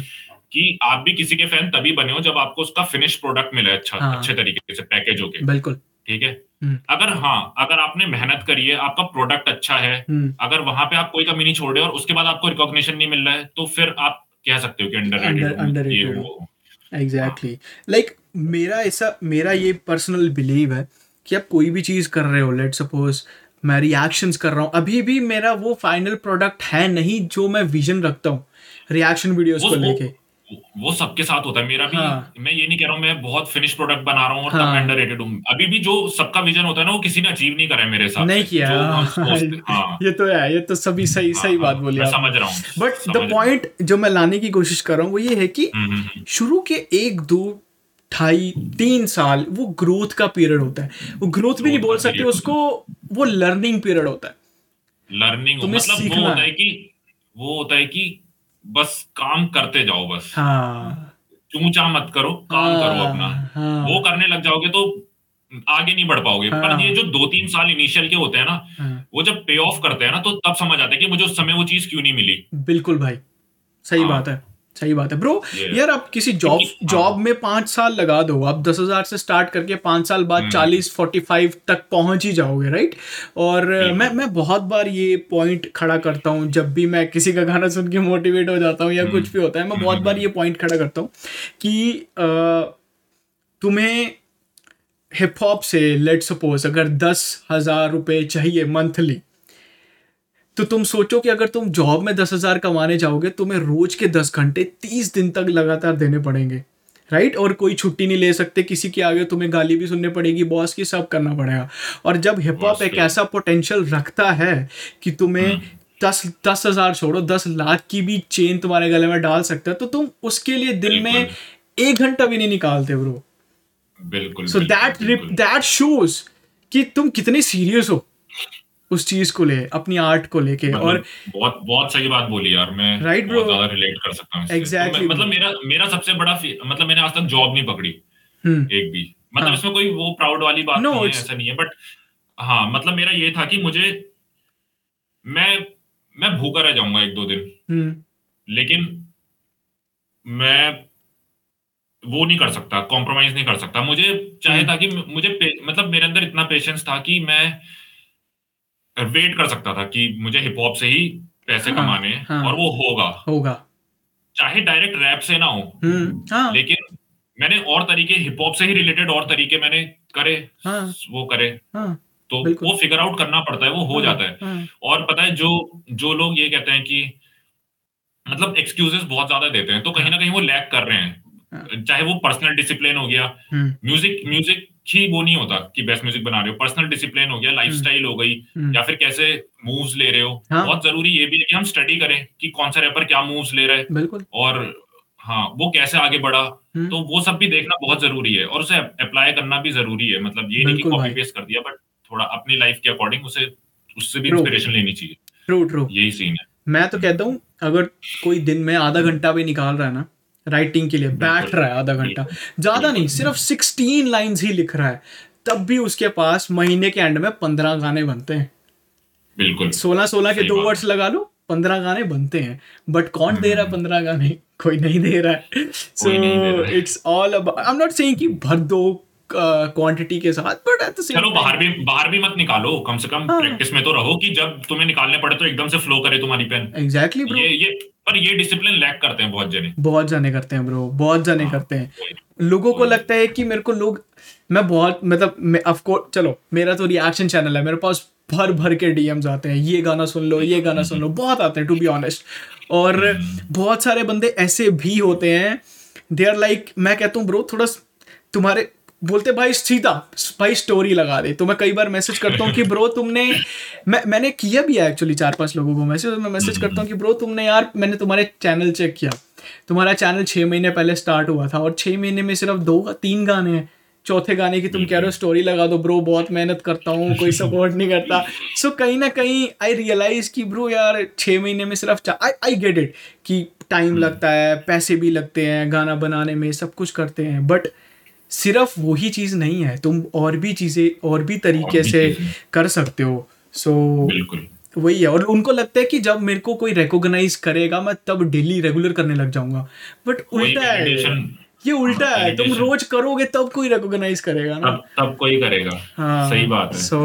कि आप भी किसी के फ़ैन तभी बने हो जब आपको उसका फिनिश प्रोडक्ट मिला अच्छा हाँ। अच्छे तरीके से पैकेज होके। बिल्कुल। ठीक है? हम्म। अगर हाँ अगर आपने मेहनत करी है आपका प्रोडक्ट अच्छा है हम्म, अगर वहाँ पे आप कोई कमी नहीं छोड़े और उसके बाद आपको रिकॉग्निशन नहीं मिल रहा है तो फिर आप कह सकते हो कि अंडर एग्जैक्टली लाइक मेरा ऐसा मेरा ये पर्सनल बिलीव है कि आप कोई भी चीज़ कर रहे हो लेट सपोज़ मैं रिएक्शंस कर रहा हूँ। अभी भी मेरा वो फाइनल प्रोडक्ट है नहीं जो मैं विजन रखता हूँ रिएक्शन वीडियोस को लेके। वो, सबके साथ होता है। मेरा भी हाँ। मैं ये नहीं कह रहा हूँ मैं बहुत फिनिश प्रोडक्ट बना रहा हूँ और हाँ। मैं अंडररेटेड हूँ। अभी भी जो सबका विजन होता है ना वो किसी ने अचीव नहीं करा है मेरे साथ नहीं किया। हाँ, हाँ। ये तो है ये तो सभी सही सही हाँ, बात हाँ, बोली मैं समझ रहा हूँ। बट द पॉइंट जो मैं लाने की कोशिश कर रहा हूँ वो ये है कि हम्म, हम्म, हम्म। शुरू के एक दो ढाई तीन साल वो ग्रोथ का पीरियड होता है। वो ग्रोथ भी नहीं बोल सकते उसको वो लर्निंग पीरियड होता है। लर्निंग मतलब वो होता है। कि वो होता है कि बस काम करते जाओ बस। हाँ। चूचा मत करो काम हाँ, करो अपना। हाँ, वो करने लग जाओगे तो आगे नहीं बढ़ पाओगे। हाँ। पर ये जो दो तीन साल इनिशियल के होते हैं ना हाँ, वो जब पे ऑफ़ करते हैं ना तो तब समझ आता है कि मुझे उस समय वो चीज़ क्यों नहीं मिली। बिल्कुल भाई सही हाँ। बात है। सही बात है ब्रो ये- यार आप किसी जॉब जॉब में पाँच साल लगा दो आप दस हज़ार से स्टार्ट करके पाँच साल बाद हम्म। चालीस फोर्टी फाइव तक पहुँच ही जाओगे राइट और बिल्कुल। मैं मैं बहुत बार ये पॉइंट खड़ा करता हूँ जब भी मैं किसी का गाना सुन के मोटिवेट हो जाता हूँ या हम्म। कुछ भी होता है मैं बहुत बार ये पॉइंट खड़ा करता हूँ कि अ, तुम्हें हिप हॉप से लेट सपोज़ अगर दस हज़ार रुपये चाहिए मंथली तो तुम सोचो कि अगर तुम जॉब में दस हज़ार कमाने जाओगे तुम्हें रोज के दस घंटे तीस दिन तक लगातार देने पड़ेंगे राइट और कोई छुट्टी नहीं ले सकते किसी के आगे तुम्हें गाली भी सुननी पड़ेगी बॉस की सब करना पड़ेगा। और जब हिप हॉप एक ऐसा पोटेंशियल रखता है कि तुम्हें दस दस हज़ार छोड़ो दस लाख की भी चेन तुम्हारे गले में डाल सकता है तो तुम उसके लिए दिन में एक घंटा भी नहीं निकालते ब्रो बिल्कुल सो दैट। दैट शोज़ कि तुम कितने सीरियस हो। उस चीज़ को ले अपनी आर्ट को लेके मतलब और बहुत बहुत सही बात बोली यार मैं Right, बहुत ज़्यादा रिलेट कर सकता हूँ। तो मैं- मतलब मेरा मेरा सबसे बड़ा मतलब मैंने आज तक जॉब नहीं पकड़ी हम्म। एक भी। मतलब हाँ। इसमें कोई वो प्राउड वाली बात No, नहीं है ऐसा नहीं है बट हाँ मतलब मेरा ये था कि मुझे मैं मैं भूखा रह जाऊँगा एक दो दिन। हम्म। लेकिन मैं वो नहीं कर सकता कॉम्प्रोमाइज नहीं कर सकता। मुझे चाहे हम्म। था कि मुझे मतलब मेरे अंदर इतना पेशेंस था कि मैं वेट कर सकता था कि मुझे हिप हॉप से ही पैसे हाँ, कमाने हैं हाँ। और वो होगा। होगा। चाहे डायरेक्ट रैप से ना हो। हम्म हाँ। लेकिन मैंने और तरीके हिप हॉप से ही रिलेटेड और तरीके मैंने करे हाँ। वो करे। हाँ तो वो फिगर आउट करना पड़ता है वो हो हाँ, जाता है। हाँ, और पता है जो जो लोग ये कहते हैं कि मतलब एक्सक्यूजेस बहुत ज़्यादा देते हैं तो कहीं ना कहीं वो लैक कर रहे हैं। चाहे वो पर्सनल डिसिप्लिन हो गया। हम्म। म्यूज़िक म्यूज़िक ही वो नहीं होता कि बेस्ट म्यूज़िक बना रहे हो। पर्सनल डिसिप्लिन हो गया लाइफस्टाइल हो गई हम्म, या फिर कैसे मूव्स ले रहे हो। हाँ। बहुत ज़रूरी ये भी है कि हम स्टडी करें कि कौन सा रैपर क्या मूव्स ले रहा है। और हाँ वो कैसे आगे बढ़ा। हम्म। तो वो सब भी देखना बहुत ज़रूरी है और उसे अप्लाई करना भी ज़रूरी है। मतलब ये नहीं कि कॉपी पेस्ट कर दिया बट थोड़ा अपनी लाइफ के अकॉर्डिंग उसे उससे भी इंस्पिरेशन लेनी चाहिए। ट्रू ट्रू यही सीन है। मैं तो कहता हूँ अगर कोई दिन में आधा घंटा भी निकाल रहा है ना राइटिंग के लिए बैठ रहा है आधा घंटा। ज़्यादा नहीं सिर्फ़ सिक्सटीन लाइंस ही लिख रहा है। तब भी उसके पास महीने के एंड में पंद्रह गाने बनते हैं। बिल्कुल। सोलह सोलह के दो वर्ड्स लगा लो पंद्रह गाने बनते हैं। बट कौन दे रहा है पंद्रह गाने? कोई नहीं दे रहा है। So. It's all about I am not saying कि भर दो क्वांटिटी uh, के साथ बट एट चलो बाहर भी बाहर भी मत निकालो। कम से कम हाँ। प्रैक्टिस में तो रहो कि जब तुम्हें निकालने पड़े तो एकदम से फ्लो करे तुम्हारी पेन एग्जैक्टली ब्रो ये ये पर ये डिसिप्लिन लैक करते हैं बहुत जने। बहुत जाने करते हैं ब्रो बहुत जाने हाँ, करते हैं। लोगों को लगता है कि मेरे को लोग मैं बहुत मतलब मैं ऑफकोर्स चलो मेरा तो रिएक्शन चैनल है। मेरे पास भर भर के डीएम्स आते हैं। ये गाना सुन लो ये गाना सुन लो। बहुत आते हैं टू बी ऑनेस्ट और बहुत सारे बंदे ऐसे भी होते हैं। दे आर लाइक मैं कहता हूँ ब्रो थोड़ा तुम्हारे बोलते भाई सीधा भाई स्टोरी लगा दे। तो मैं कई बार मैसेज करता हूँ कि ब्रो तुमने मैं मैंने किया भी है एक्चुअली चार पाँच लोगों को मैसेज मैं मैसेज करता हूँ कि ब्रो तुमने यार मैंने तुम्हारे चैनल चेक किया। तुम्हारा चैनल छः महीने पहले स्टार्ट हुआ था और छः महीने में सिर्फ़ दो तीन गाने हैं। चौथे गाने की तुम कह रहे हो स्टोरी लगा दो ब्रो बहुत मेहनत करता हूँ कोई सपोर्ट नहीं करता। सो so, कहीं ना कहीं आई रियलाइज़ कि ब्रो यार छः महीने में सिर्फ़ आई आई गेट इट कि टाइम हम्म। लगता है पैसे भी लगते हैं गाना बनाने में सब कुछ करते हैं बट सिर्फ़ वही चीज़ नहीं है तुम और भी चीज़ें और भी तरीके से कर सकते हो। सो so, वही है और उनको लगता है कि जब मेरे को कोई रिकॉग्नाइज करेगा मैं तब डेली रेगुलर करने लग जाऊँगा। बट उल्टा है। ये उल्टा हाँ, है तुम रोज करोगे तब कोई रिकॉग्नाइज करेगा ना। तब तब कोई करेगा। हाँ, सही बात है। so,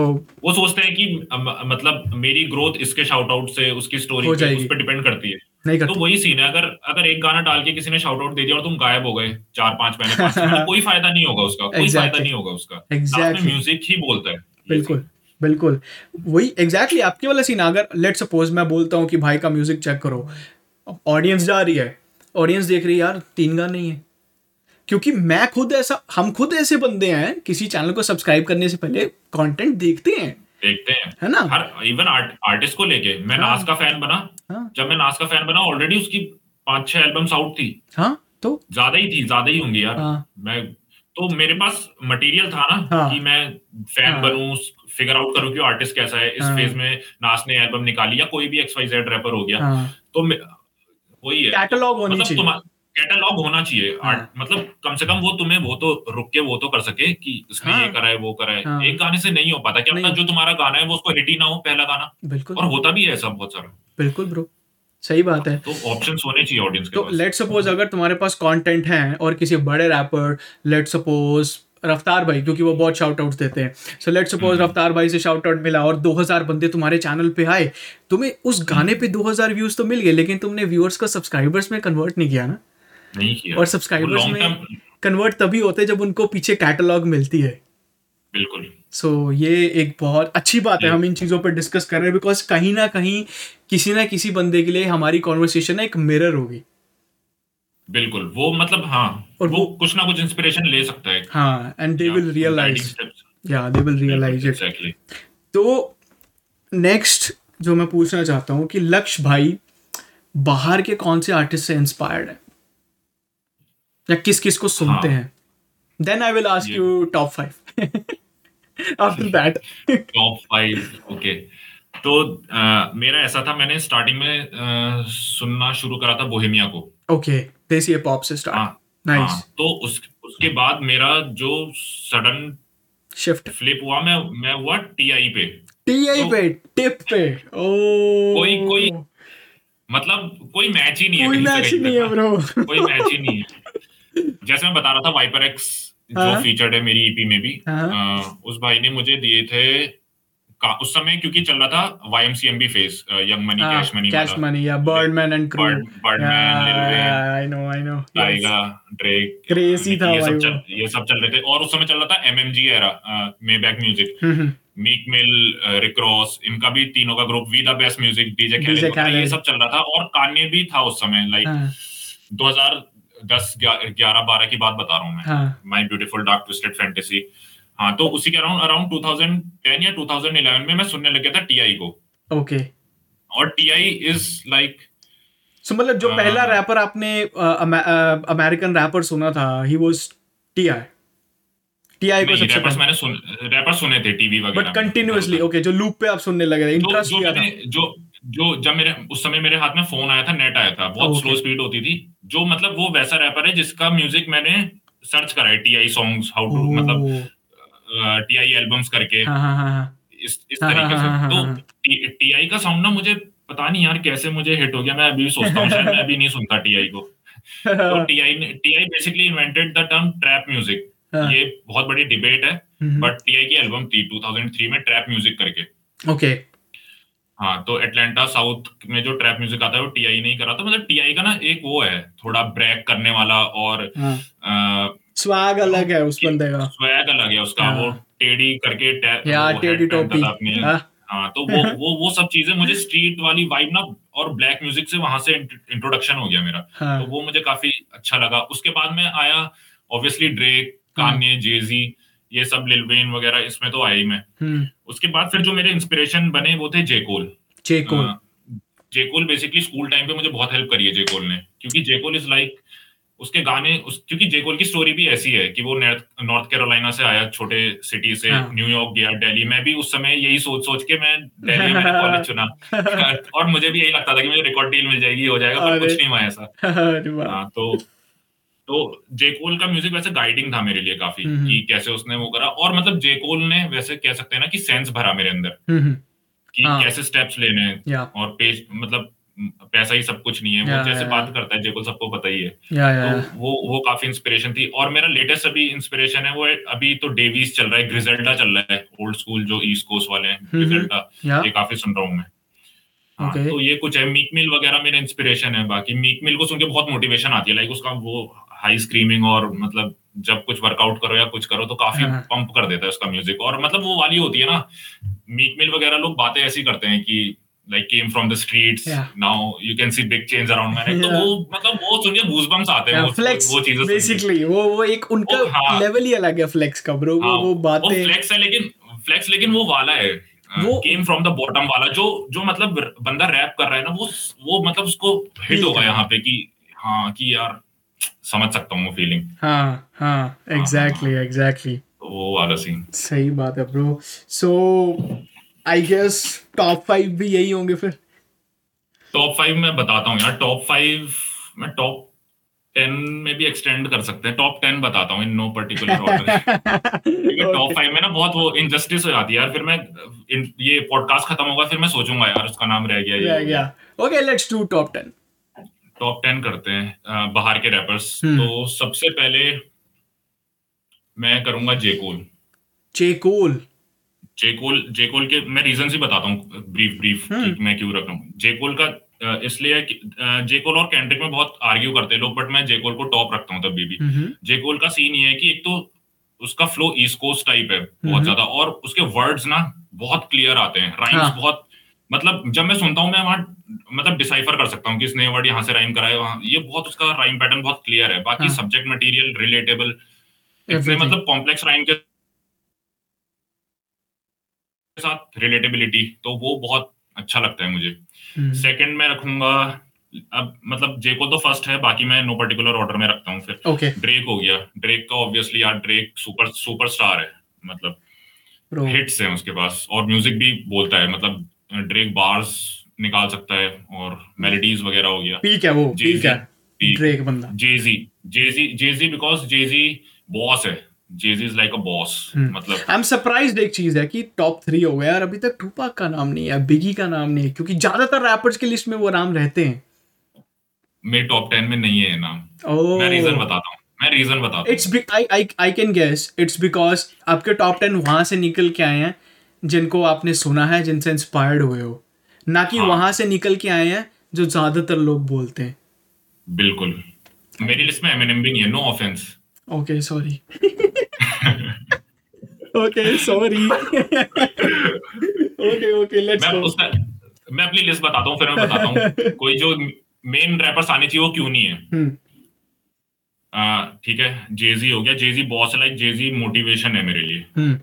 वो सोचते हैं कि मतलब मेरी ग्रोथ इसके शाउट आउट से उसकी स्टोरी उस पर डिपेंड करती है। नहीं तो वही सीन है अगर अगर एक गाना डाल के किसी ने शाउट आउट दे दिया और तुम गायब हो गए चार पाँच महीने पाँच महीने कोई फ़ायदा नहीं होगा उसका exactly. कोई फ़ायदा नहीं होगा उसका। exactly. म्यूज़िक ही बोलता है। बिल्कुल बिल्कुल। वही एग्जैक्टली exactly, आपके वाला सीन अगर लेट सपोज़ मैं बोलता हूँ कि भाई का म्यूज़िक चेक करो ऑडियंस जा रही है ऑडियंस देख रही है यार तीन गाने नहीं है। क्योंकि मैं खुद ऐसा हम खुद ऐसे बंदे हैं किसी चैनल को सब्सक्राइब करने से पहले कंटेंट देखते हैं। देखते हैं। है ना? हर इवन आर्ट, आर्टिस्ट को लेके मैं हाँ, नाज का फ़ैन बना। हाँ, जब मैं नाज का फ़ैन बना ऑलरेडी उसकी पाँच छह एल्बम्स आउट थी। हाँ तो? ज़्यादा ही थी ज़्यादा ही होंगी यार। हाँ, मैं तो मेरे पास मटेरियल था ना हाँ, कि मैं फ़ैन हाँ, बनूं फिगर आउट करूँ कि आर्टिस्ट कैसा है। इस हाँ, फ़ेज़ में नाज ने एल्बम निकाली या कोई भी एक्स वाई जेड रैपर हो गया। हाँ, तो वही है। कैटलॉग होनी मतलब चाहिए। कैटलॉग होना चाहिए। हाँ. मतलब कम से कम वो तुम्हें वो तो रुक के वो तो कर सके कि इसने हाँ. ये करा है वो करा है। हाँ. एक गाने से नहीं हो पाता क्या जो तुम्हारा गाना है वो उसको हिट ही ना हो पहला गाना। बिल्कुल। और होता भी है ऐसा बहुत सारा। बिल्कुल ब्रो सही बात है। तो ऑप्शंस होने चाहिए ऑडियंस के तो लेट सपोज़ अगर तुम्हारे पास कंटेंट है और किसी बड़े रैपर लेट सपोज़ रफ्तार भाई क्योंकि वो बहुत शाउट आउट देते हैं। सो लेट सपोज़ रफ्तार भाई से शाउट आउट मिला और 2000 बंदे तुम्हारे चैनल पे आए। तुम्हें उस गाने पे 2000 व्यूज़ तो मिल गए लेकिन तुमने व्यूअर्स को सब्सक्राइबर्स में कन्वर्ट नहीं किया ना? नहीं किया। और सब्सक्राइबर्स में कन्वर्ट तभी होते हैं जब उनको पीछे कैटलॉग मिलती है। बिल्कुल। सो so, ये एक बहुत अच्छी बात है हम इन चीज़ों पर डिस्कस कर रहे हैं बिकॉज़ कहीं ना कहीं किसी ना किसी बंदे के लिए हमारी कॉन्वर्सेशन एक मिरर होगी। बिल्कुल। वो मतलब हाँ और वो, वो कुछ ना कुछ इंस्पिरेशन ले सकता है। हाँ एंड दे विल रियलाइज़ या दे विल रियलाइज़ इट तो नेक्स्ट जो मैं पूछना चाहता हूँ कि लक्ष्य भाई बाहर के कौन से आर्टिस्ट से इंस्पायर्ड है? या किस किस को सुनते हाँ. हैं। Then I will ask you top five after that top five okay तो uh, मेरा ऐसा था मैंने स्टार्टिंग में uh, सुनना शुरू करा था बोहेमिया को। ओके देसी पॉप से स्टार्ट नाइस हाँ, तो उस उसके बाद मेरा जो सडन शिफ्ट फ्लिप हुआ मैं मैं हुआ टीआई पे। टीआई तो, पे टिप पे. ओ कोई कोई मतलब कोई मैच ही नहीं है कोई मैच ही नहीं है ब्रो कोई मैच ही नहीं है। जैसे मैं बता रहा था वाइपर एक्स जो फीचर्ड हाँ। है मेरी ईपी में भी हाँ। उस भाई ने मुझे दिए थे उस समय क्योंकि चल रहा था Y YMCMB face Young Money Cash Money Cash Money या Birdman and crew Birdman I know I know Tyga Drake crazy था ये सब चल ये सब चल रहे थे। और उस समय चल रहा था MMG era Maybach music Meek Mill Rick Ross इनका भी तीनों का group We the Best Music DJ खेले ये सब चल रहा था। और कान्ये भी था उस समय लाइक 2000 दस ग्यारह बारह की बात बता रहा हूँ मैं। My Beautiful Dark Twisted Fantasy हाँ तो उसी के अराउंड अराउंड 2010 या 2011 में मैं सुनने लग गया था टीआई को। Okay okay. और टीआई इज़ लाइक सो मतलब जो uh, पहला रैपर आपने अमेरिकन रैपर सुना था ही वाज टीआई टीआई को सबसे रैपर्स मैंने सुन रैपर सुने थे टीवी वगैरह बट कंटिन्यूअसली ओके जो लूप पे आप सुनने लगे थे इंटरेस्ट किया था। जो जो जब मेरे उस समय मेरे हाथ में फ़ोन आया था नेट आया था बहुत स्लो स्पीड होती थी। जो मतलब वो वैसा रैपर है जिसका म्यूज़िक मैंने सर्च करा है T I song how to मतलब टी आई एल्बम्स करके। हाँ, हाँ, हाँ, इस इस तरीके से। तो टी आई का साउंड ना मुझे पता नहीं यार कैसे मुझे हिट हो गया। मैं अभी सोचता हूँ शायद मैं अभी नहीं सुनता टी आई को। तो T I T I basically invented the term trap music ये बहुत बड़ी डिबेट है बट टी आई की एल्बम थी 2003 में ट्रैप म्यूज़िक करके। ओके हाँ तो एटलांटा साउथ में जो ट्रैप म्यूज़िक आता है वो टीआई नहीं करा तो मतलब टीआई का ना एक वो है थोड़ा ब्रेक करने वाला और स्वैग हाँ। अलग है उस बंदे का स्वैग अलग है उसका वो हाँ। टेडी करके टेडी टोपी हाँ।, हाँ तो वो वो वो सब चीज़ें मुझे स्ट्रीट वाली वाइब ना और ब्लैक म्यूज़िक से वहाँ से इंट्रोडक्शन हो गया मेरा हाँ। तो वो मुझे काफ़ी अच्छा लगा उसके बाद में आया ऑब्वियसली ड्रेक कान्ये जेजी ये सब लिल वेन वगैरह इसमें तो आया ही मैं। हम्म। उसके बाद फिर जो मेरे इंस्पिरेशन बने वो थे J Cole J Cole J Cole basically school time पे मुझे बहुत हेल्प करी है जेकोल ने। क्योंकि जेकोल इज़ लाइक उसके गाने उस क्योंकि जेकोल की स्टोरी भी ऐसी है कि वो नॉर्थ कैरोलिना से आया छोटे सिटी से हाँ। न्यूयॉर्क गया दिल्ली मैं भी उस समय यही सोच सोच के मैं दिल्ली में कॉलेज चुना। और मुझे भी यही लगता था कि मुझे रिकॉर्ड डील मिल जाएगी हो जाएगा पर कुछ नहीं हुआ ऐसा। हाँ तो तो जेकोल का म्यूज़िक वैसे गाइडिंग था मेरे लिए काफ़ी हम्म। कि कैसे उसने वो करा। और मतलब जेकोल ने वैसे कह सकते हैं ना कि सेंस भरा मेरे अंदर हम्म हम्म, कि हाँ। कैसे स्टेप्स लेने हैं। और पेज मतलब पैसा ही सब कुछ नहीं है वो जैसे बात करता है जेकोल सबको पता ही है। या या तो। वो वो काफ़ी इंस्पिरेशन थी। और मेरा लेटेस्ट अभी इंस्पिरेशन है वो अभी तो डेवीज चल रहा है ग्रिजल्टा चल रहा है ओल्ड स्कूल जो ईस्ट कोस्ट वाले हैं हम्म, या ये काफ़ी सुन रहा हूँ मैं। हाँ, Okay. तो ये कुछ है मीक मिल वगैरह मेरा इंस्पिरेशन है बाकी मीक मिल को सुन के बहुत मोटिवेशन आती है लाइक उसका वो हाई स्क्रीमिंग और मतलब जब कुछ वर्कआउट करो या कुछ करो तो काफ़ी हाँ। पंप कर देता है उसका म्यूज़िक और मतलब वो वाली होती है ना मीक मिल वगैरह लोग बातें ऐसी करते हैं कि like came from the streets Yeah. Now you can see big change around man तो Yeah. वो मतलब वो सुन के गूजबम्स आते हैं वो फ्लेक्स वो चीज़ें बेसिकली वो वो एक उनका वो, हाँ। लेवल ही अलग है फ्लेक्स का ब्रो वो हाँ, वो बातें फ्लेक्स है लेकिन फ्लेक्स लेकिन वो वाला है वो- केम फ्रॉम द बॉटम वाला जो जो मतलब बंदा रैप कर रहा है ना वो वो मतलब उसको हिट होगा यहाँ पे कि हाँ कि यार समझ सकता हूँ वो फीलिंग हाँ हाँ एग्जैक्टली एग्जैक्टली वो वाला सीन सही बात है bro so I guess top five भी यही होंगे फिर? टॉप फाइव मैं बताता हूँ यार टॉप फाइव मैं टॉप टेन में भी एक्सटेंड कर सकते हैं। टॉप टेन बताता हूँ in no particular order top five में ना बहुत वो इनजस्टिस हो जाती है यार फिर मैं इन, ये पॉडकास्ट खत्म होगा फिर मैं सोचूँगा यार उसका नाम रह गया गया। Okay let's do top ten top ten करते हैं बाहर के रैपर्स हम्म। तो सबसे पहले मैं करूँगा जेकोल चेकोल जेकोल जेकोल के मैं रीजन ही बताता हूँ ब्रीफ ब्रीफ हम्म। मैं क्यों रख रहा हूँ। जेकोल का इसलिए कि जेकोल और कैंड्रिक में बहुत आर्ग्यू करते हैं लोग बट मैं जेकोल को टॉप रखता हूँ तभी भी जेकोल का सीन ये है कि एक तो उसका फ्लो ईस्ट कोस्ट टाइप है हम्म। बहुत ज़्यादा और उसके वर्ड्स ना बहुत क्लियर आते हैं राइम्स हाँ। बहुत मतलब जब मैं सुनता हूँ मैं वहाँ मतलब डिसाइफर कर सकता हूँ कि इसने वर्ड यहाँ से राइम करा है वहाँ ये बहुत उसका राइम पैटर्न बहुत क्लियर है बाकी। Subject material relatable Everything. मतलब कॉम्प्लेक्स राइम के साथ रिलेटेबिलिटी तो वो बहुत अच्छा लगता है मुझे। सेकंड में रखूँगा अब मतलब जेको तो फ़र्स्ट है बाकी मैं नो पर्टिकुलर ऑर्डर में रखता हूँ फिर ओके ड्रेक हो गया ड्रेक का ऑब्वियसली यार ड्रेक सुपर सुपरस्टार है मतलब हिट्स हैं उसके पास और म्यूज़िक भी बोलता है मतलब ड्रेक बार्स निकाल सकता है और मेलोडीज वगैरह हो गया। पीक है वो पीक है ड्रेक बंदा। जेजी जेजी जेजी बिकॉज़ जेजी बॉस है। Jay Z is like a boss. मतलब आई एम सरप्राइज्ड एक चीज़ है कि टॉप थ्री हो गया और अभी तक टूपाक का नाम नहीं है बिगी का नाम नहीं है क्योंकि ज़्यादातर रैपर्स की लिस्ट में वो नाम रहते हैं। मेरे टॉप टेन में नहीं है नाम। ओह मैं रीजन बताता हूँ मैं रीजन बताता हूँ। It's I I I can guess it's because आपके टॉप टेन वहाँ से निकल के आए हैं। जिनको आपने सुना है जिनसे इंस्पायर्ड हुए हो। ना कि हाँ। वहाँ से निकल के आए हैं जो ज़्यादातर लोग बोलते हैं। बिल्कुल। मेरी लिस्ट में एमिनेम भी नहीं है no offence okay sorry okay sorry okay okay let's go मैं अपनी लिस्ट बताता हूँ फिर मैं बताता हूँ। कोई जो मेन रैपर्स आने चाहिए वो क्यों नहीं है? हम्म। ठीक है जेजी हो गया। Jay Z boss like Jay Z motivation है मेरे लिए। हम्म।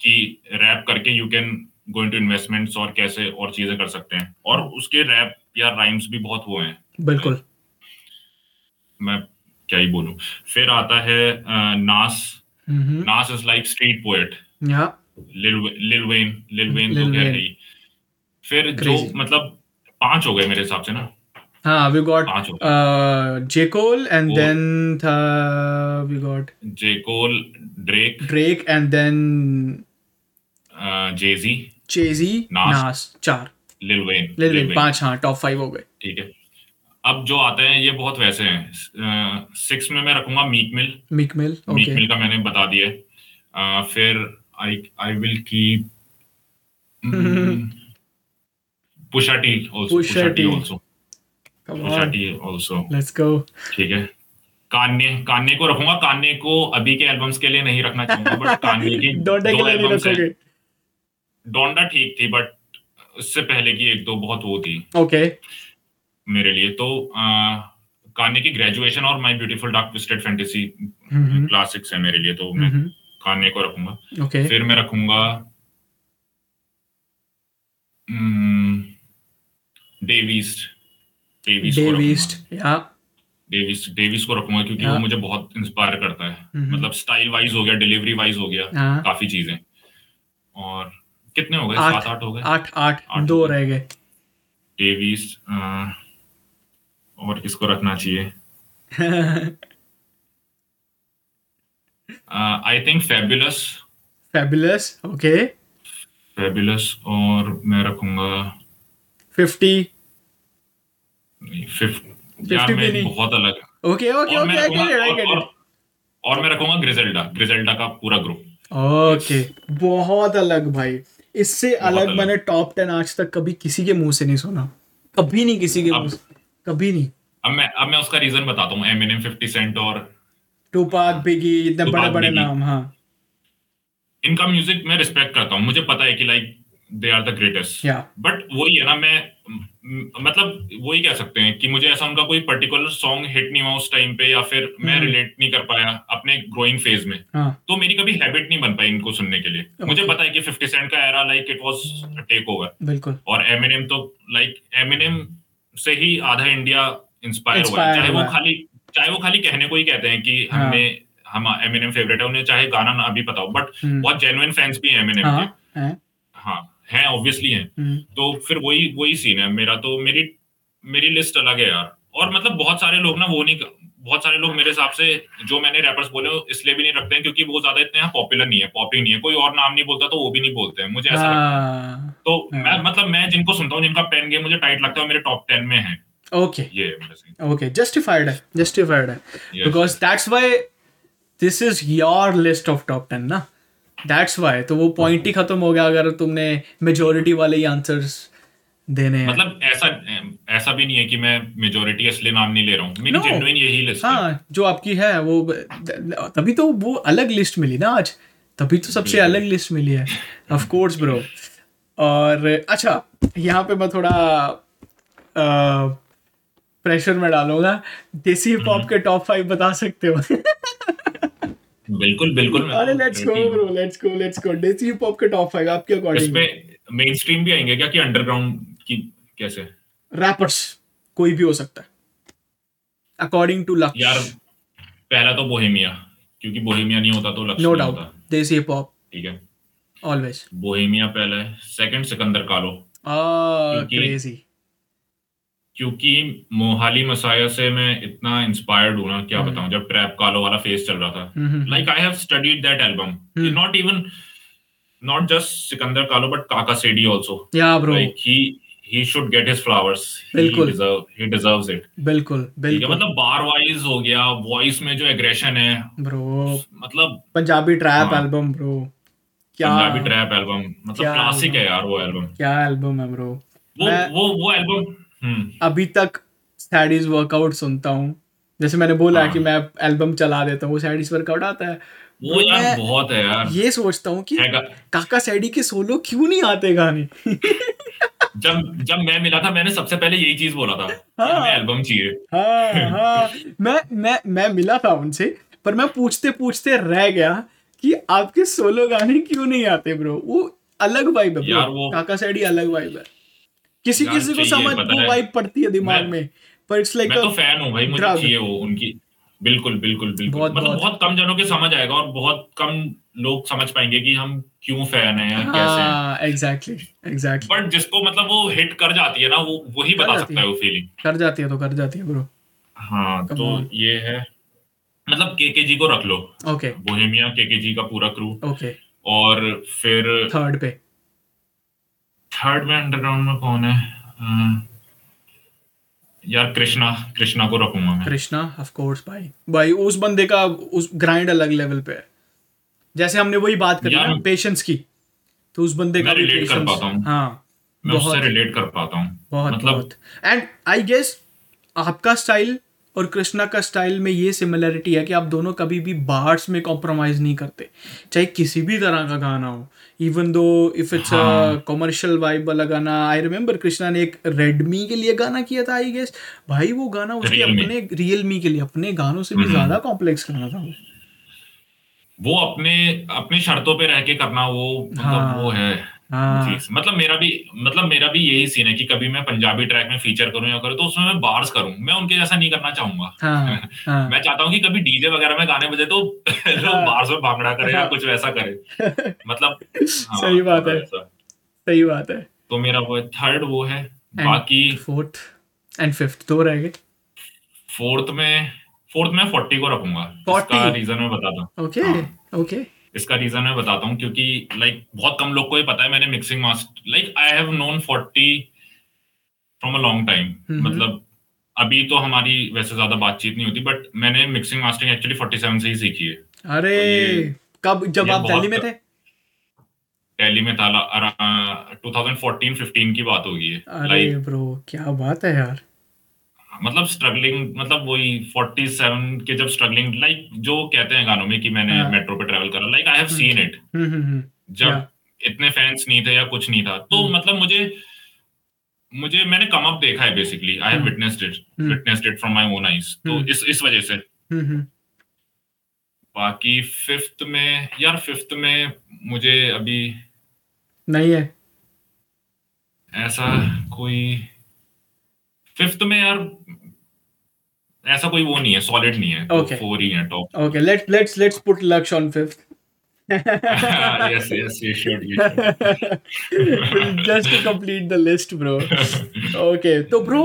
कि रैप करके you can go into investments और कैसे और चीज़ें कर सकते हैं। और उसके रैप या राइम्स भी बहुत वो हैं। बिल्कुल। मैं क्या ही बोलूँ। फिर आता है Nas Nas is like street poet Lil Wayne Lil Wayne तो क्या है फिर जो मतलब पाँच हो गए मेरे हिसाब से ना। हाँ we got J Cole and then था we got J Cole Drake Drake and then Jay Z. Nas चार। लिल वेन ले ले पाँच हाँ टॉप फाइव हो गए। ठीक है। अब जो आते हैं ये बहुत वैसे हैं। सिक्स में मैं रखूँगा Meek Mill Meek Mill Meek Mill का मैंने बता दिया है। फिर I I will keep Pusha T also Pusha T also Pusha T also let's go ठीक है। कान्ये कान्ये को रखूँगा। कान्ये को अभी के एल्बम्स के लिए नहीं रखना चाहूँगा बट कान्ये की दो एल्बम्स हैं। डोंडा ठीक थी बट उससे पहले की एक दो बहुत वो थी। ओके मेरे लिए तो कान्ये की ग्रेजुएशन और My Beautiful Dark Twisted Fantasy classics है मेरे लिए तो मैं हम्म कान्ये को रखूँगा। ओके फिर मैं रखूँगा डेविस डेविस को रखूँगा। या डेविस डेविस को रखूँगा क्योंकि। वो मुझे बहुत इंस्पायर करता है। हम्म। मतलब स्टाइल वाइज हो गया डिलीवरी वाइज हो गया काफ़ी चीज़ें। और कितने हो गए। सात आठ हो गए? आठ आठ दो रह गए। डेविस और किसको रखना चाहिए। I think Fabolous Fabolous okay Fabolous और मैं रखूँगा फिफ्टी फिफ्थ 50 यार मैं बहुत अलग ओके ओके और मैं ओके और मैं रखूँगा ग्रिजेल्डा ग्रिजेल्डा का पूरा ग्रुप ओके बहुत अलग भाई। इससे अलग। मैंने टॉप टेन आज तक कभी किसी के मुँह से नहीं सुना। कभी नहीं किसी के मुँह कभी नहीं। अब मैं अब मैं उसका रीजन बताता हूँ। एमिनेम 50 सेंट और टूपाक बिगी इतने बड़े बड़े नाम हाँ। इनका म्यूज़िक मैं रिस्पेक्ट करता हूँ। मुझे पता है कि like they are the greatest but वही है ना म- मतलब वही कह सकते हैं कि मुझे ऐसा उनका कोई पर्टिकुलर सॉन्ग हिट नहीं हुआ उस टाइम पे या फिर मैं हम्म। रिलेट नहीं कर पाया अपने ग्रोइंग फ़ेज़ में। हाँ। तो मेरी कभी हैबिट नहीं बन पाई इनको सुनने के लिए। मुझे पता है कि 50 सेंट का era like it was take over बिल्कुल। और एमिनेम तो लाइक एमिनेम से ही आधा इंडिया इंस्पायर हुआ चाहे वो खाली चाहे वो खाली कहने को ही कहते हैं कि हाँ। हमने हम एमिनेम फेवरेट है उन्हें चाहे गाना ना अभी पता हो बट हम्म, बहुत जेन्युइन फैंस भी हैं एमिनेम हाँ के है। हाँ ऑब्वियसली हैं। हम्म, तो फिर वही वही सीन है। मेरा तो मेरी मेरी लिस्ट अलग है यार। और मतलब बहुत सारे लोग ना वो नहीं बहुत सारे लोग मेरे हिसाब से जो मैंने रैपर्स बोले इसलिए भी नहीं रखते हैं क्योंकि वो ज़्यादा इतने पॉपुलर नहीं है। पॉपिंग नहीं है। कोई और नाम नहीं बोलता तो वो भी नहीं बोलते हैं। मुझे ऐसा लगता है। हाँ। तो हाँ। मैं मतलब मैं जिनको सुनता हूँ जिनका पेन गेम मुझे टाइट लगता है मेरे टॉप टेन में है। ओके ये। ओके जस्टिफाइड है। जस्टिफाइड है। Because that's why this is your list of top ten ना दैट्स वाई तो वो पॉइंट ही खत्म हो गया अगर तुमने मेजोरिटी वाले ही आंसर्स देने हैं। मतलब ऐसा ऐसा भी नहीं है कि मैं मेजोरिटी इसलिए नाम नहीं ले रहा हूँ। मेरी No. जेन्युइन यही लिस्ट है। जो आपकी है वो तभी तो वो अलग लिस्ट मिली ना आज। तभी तो सबसे अलग लिस्ट मिली है। ऑफ़ कोर्स ब्रो और अच्छा यहाँ पे मैं थोड़ा प्रेशर में डालूँगा। Desi hip hmm. हॉप के टॉप फाइव बता सकते हो? बिल्कुल बिल्कुल। अरे let's go bro let's go let's go desi hip hop के टॉप फाइव आपके अकॉर्डिंग इसमें मेन स्ट्रीम भी आएँगे क्या कि अंडरग्राउंड की कैसे? रैपर्स कोई भी हो सकता है। अकॉर्डिंग टू लक यार पहला तो बोहेमिया क्योंकि बोहेमिया नहीं होता तो लक्ष्य नो डाउट होता। देसी हिप हॉप ठीक है। ऑलवेज बोहेमिया पहला है सेकंड सिकंदर कालो। क्योंकि- क्रेजी क्योंकि मोहाली मसाया से मैं इतना इंस्पायर्ड हूँ ना क्या हम्म। बताऊँ जब ट्रैप कालो वाला फ़ेज़ चल रहा था। Like I have studied that album. Not even not just Sikander Kahlon but Kaka Sedi also yeah bro like he he should get his flowers he बिल्कुल। deserve he deserves it बिल्कुल बिल्कुल। मतलब बार wise हो गया voice में जो aggression है bro मतलब पंजाबी ट्रैप हाँ। एल्बम ब्रो क्या पंजाबी ट्रैप एल्बम मतलब क्लासिक है यार वो एल्बम क्या एल्बम है ब्रो वो वो वो एल्बम अभी तक सैडीज वर्कआउट सुनता हूँ। जैसे मैंने बोला हाँ। कि मैं एल्बम चला देता हूँ वो सैडीज वर्कआउट आता है। वो Bro, यार बहुत है यार। ये सोचता हूँ कि काका सैडी के सोलो क्यों नहीं आते गाने? जब जब मैं मिला था मैंने सबसे पहले यही चीज़ बोला था हाँ। हमें एल्बम चाहिए। हाँ हाँ। मैं मैं मैं मिला था उनसे पर मैं पूछते पूछते रह गया कि आपके सोलो गाने क्यों नहीं आते ब्रो वो अलग वाइब है यार वो- काका सैडी अलग वाइब है। किसी किसी को समझ वो वाइब पड़ती है दिमाग में पर इट्स लाइक मैं तो फ़ैन हूँ भाई मुझे चाहिए वो उनकी बिल्कुल बिल्कुल बिल्कुल। बहुत- मतलब बहुत। बहुत कम जनों के समझ आएगा और बहुत कम लोग समझ पाएँगे कि हम क्यों फ़ैन है या कैसे हैं। हाँ एग्जैक्टली एग्जैक्टली बट जिसको मतलब वो हिट कर जाती है ना वो वही बता सकता है। है वो फीलिंग कर जाती है तो कर जाती है ब्रो हाँ तो ये है। मतलब केकेजी को रख लो। ओके बोहेमिया केकेजी का पूरा क्रू ओके और फिर थर्ड पे। थर्ड में अंडरग्राउंड में कौन है? यार कृष्णा कृष्णा को रखूँगा मैं। कृष्णा ऑफ़ कोर्स भाई। भाई उस बंदे का उस ग्राइंड अलग लेवल पे है। जैसे हमने वही बात करी ना पेशेंस की। तो उस बंदे का भी relate कर पाता हूँ। हाँ मैं उससे रिलेट कर पाता हूँ। बहुत मतलब एंड आई गेस आपका स्टाइल और कृष्णा का स्टाइल में ये सिमिलरिटी है कि आप दोनों कभी भी बार्स में कॉम्प्रोमाइज़ नहीं करते। चाहे किसी भी तरह का गाना हो। Even though if it's commercial vibe वाला गाना आई रिमेम्बर कृष्णा ने एक रेडमी के लिए गाना किया था आई गेस भाई वो गाना उसके अपने रियल मी के लिए अपने गानों से भी ज़्यादा कॉम्प्लेक्स गाना था वो। अपने अपने अपनी शर्तों पे रह के करना वो मतलब हाँ। वो है। हाँ। मतलब मेरा भी मतलब मेरा भी यही सीन है कि कभी मैं पंजाबी ट्रैक में फीचर करूँ या करूँ तो उसमें मैं बार्स करूँ। मैं उनके जैसा नहीं करना चाहूँगा। हाँ हाँ। मैं चाहता हूँ कि कभी डीजे वगैरह में गाने बजे तो लोग। बार्स में भांगड़ा करे या। कुछ वैसा करे। मतलब सही बात है। सही बात है। तो मेरा वो थर्ड वो है। And बाकी फोर्थ एंड फिफ्थ दो रह गए। फोर्थ में फोर्थ में फोर्टी को रखूँगा। 40? इसका रीजन मैं बताता हूँ। ओके। ओके इसका रीजन मैं बताता हूँ क्योंकि लाइक like, बहुत कम लोग को ये पता है मैंने mixing master like I have known forty from a long time. मतलब अभी तो हमारी वैसे ज़्यादा बातचीत नहीं होती बट मैंने mixing mastering actually forty seven से ही सीखी है। अरे तो कब जब आप दिल्ली में थे? दिल्ली में था थाउज़ेंड फोर्टीन फिफ्टीन की बात होगी है अरे ब्रो क्या बात है यार। मतलब स्ट्रगलिंग मतलब वही 47 के जब स्ट्रगलिंग लाइक जो कहते हैं गानों में कि मैंने हाँ। मेट्रो पे ट्रेवल करा like I have seen it जब. इतने फैंस नहीं थे या कुछ नहीं था तो हम्म। मतलब मुझे मुझे मैंने कम अप देखा है basically I have. Witnessed it. Witnessed it from my own eyes तो हम्म। इस इस वजह से हम्म बाकी फिफ्थ में यार फिफ्थ में मुझे अभी नहीं है ऐसा कोई फिफ्थ में यार ऐसा कोई वो नहीं है सॉलिड नहीं है Okay. फोर ही है top okay let let's let's put Lakshya on fifth yes yes you should you should just to complete the list bro okay तो ब्रो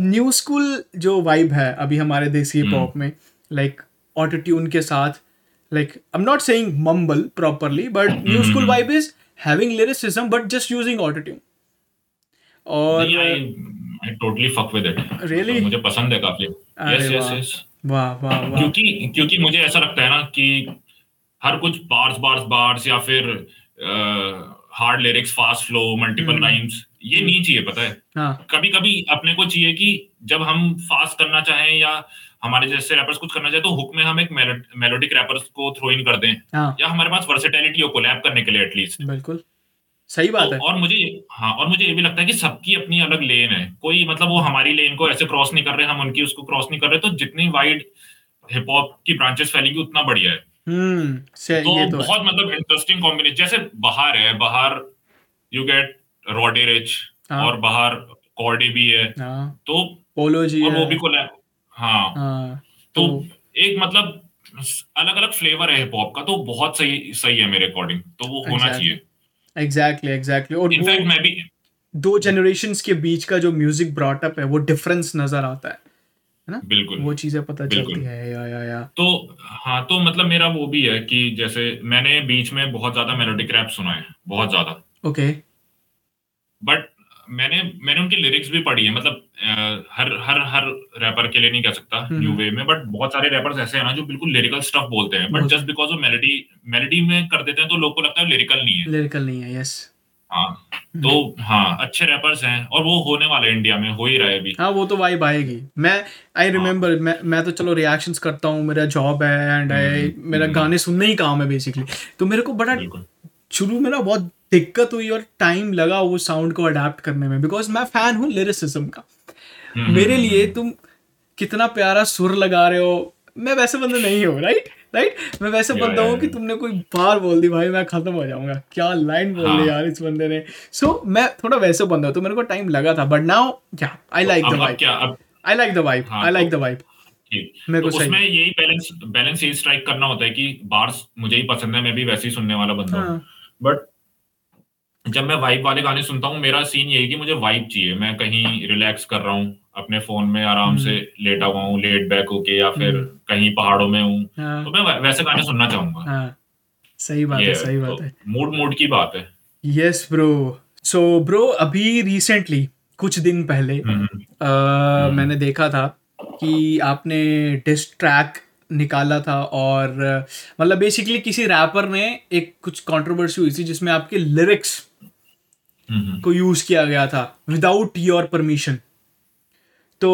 न्यू स्कूल जो वाइब है अभी हमारे देसी हम्म। पॉप में लाइक ऑटो ट्यून के साथ like I am not saying mumble properly but new school. Vibe is having lyricism but just using auto tune और totally fuck with it. Really? तो मुझे पसंद है काफ़ी। अरे yes yes वाह। yes. वाह वाह क्योंकि क्योंकि मुझे ऐसा लगता है ना कि हर कुछ बार्स बार्स बार्स या फिर hard lyrics fast flow multiple. Rhymes ये नहीं चाहिए पता है? हाँ। कभी कभी अपने को चाहिए कि जब हम फास्ट करना चाहें या हमारे जैसे रैपर्स कुछ करना चाहे तो हुक में हम एक मेलोडिक रैपर्स को थ्रो इन कर दें। हाँ। या हमारे पास वर्सेटैलिटी हो कोलैब करने के लिए एटलीस्ट बिल्कुल। सही बात तो है। और मुझे हाँ और मुझे ये भी लगता है कि सबकी अपनी अलग लेन है। कोई मतलब वो हमारी लेन को ऐसे क्रॉस नहीं कर रहे हम उनकी उसको क्रॉस नहीं कर रहे तो जितनी वाइड हिप हॉप की ब्रांचेस फैलेंगी उतना बढ़िया है। हम्म तो ये तो है। मतलब इंटरेस्टिंग कॉम्बिनेशन जैसे बाहर है बाहर यू गेट रॉडे रिच हाँ। और बाहर कॉर्डे भी है। हाँ। तो पोलो जी और वो भी को हाँ। हाँ तो तो एक मतलब अलग अलग फ्लेवर है हिप हॉप का तो बहुत सही सही है मेरे अकॉर्डिंग तो वो होना चाहिए। एग्जैक्टली एग्जैक्टली और इनफैक्ट मैं भी दो जनरेशन के बीच का जो म्यूज़िक ब्रॉटअप है वो डिफरेंस नज़र आता है ना? बिल्कुल। वो चीज़ें पता चलती है या या या। तो हाँ तो मतलब मेरा वो भी है कि जैसे मैंने बीच में बहुत ज़्यादा मेलोडिक रैप सुना है बहुत ज़्यादा। ओके बट मैंने मैंने उनकी लिरिक्स भी पढ़ी है मतलब हर हर हर रैपर के लिए नहीं कह सकता हम्म। न्यू वे में बट बहुत सारे रैपर्स ऐसे हैं ना जो बिल्कुल लिरिकल स्टफ़ बोलते हैं बट जस्ट बिकॉज़ वो मेलोडी मेलोडी में कर देते हैं तो लोग को लगता है लिरिकल नहीं है। लिरिकल नहीं है यस हाँ तो हाँ अच्छे रैपर्स हैं और वो होने वाले इंडिया में हो ही रहा है अभी। हाँ वो तो वाइब आएगी। मैं आई रिमेम्बर मैं मैं तो चलो रिएक्शंस करता हूँ मेरा जॉब है एंड आई हम्म, मेरा हम्म। गाने सुनना ही काम है बेसिकली तो मेरे को बड़ा शुरू में ना बहुत दिक्कत हुई और टाइम लगा वो साउंड को अडेप्ट करने में बिकॉज़ मैं फ़ैन हूँ लिरिसिज्म का। हम्म, मेरे लिए तुम कितना प्यारा सुर लगा रहे हो मैं वैसे बंदा नहीं हूँ राइट राइट मैं वैसे Yeah, बंदा yeah, हूँ कि तुमने कोई बार बोल दी भाई मैं खत्म हो जाऊँगा। क्या लाइन बोल हाँ। दी यार इस बंदे ने? सो so, मैं थोड़ा वैसे बंदा हूँ तो मेरे को टाइम लगा था बट नाउ क्या I like the vibe I like the vibe हाँ, आई लाइक तो- द वाइब मेरे तो को सही उसमें यही बैलेंस बैलेंस यही स्ट्राइक करना होता है कि बार्स मुझे ही पसंद है मैं भी वैसे ही सुनने वाला बंदा हूँ। हाँ। बट जब मैं वाइब वाले गाने सुनता हूँ मेरा सीन यही कि मुझे वाइब चाहिए। मैं कहीं रिलैक्स कर रहा हूँ अपने फ़ोन में आराम से लेटा हुआ हूँ लेट बैक होके या फिर हम्म। कहीं पहाड़ों में हूँ हाँ। तो मैं वैसे गाने सुनना चाहूँगा। हाँ। सही बात है सही बात है। मूड मूड की बात है। यस ब्रो सो ब्रो अभी रिसेंटली कुछ दिन पहले हम्म, मैंने देखा था कि आपने डिस ट्रैक निकाला था और मतलब बेसिकली किसी रैपर ने एक कुछ कंट्रोवर्सी हुई थी जिसमें आपके लिरिक्स हम्म, हम्म, को यूज़ किया गया था विदाउट योर परमिशन तो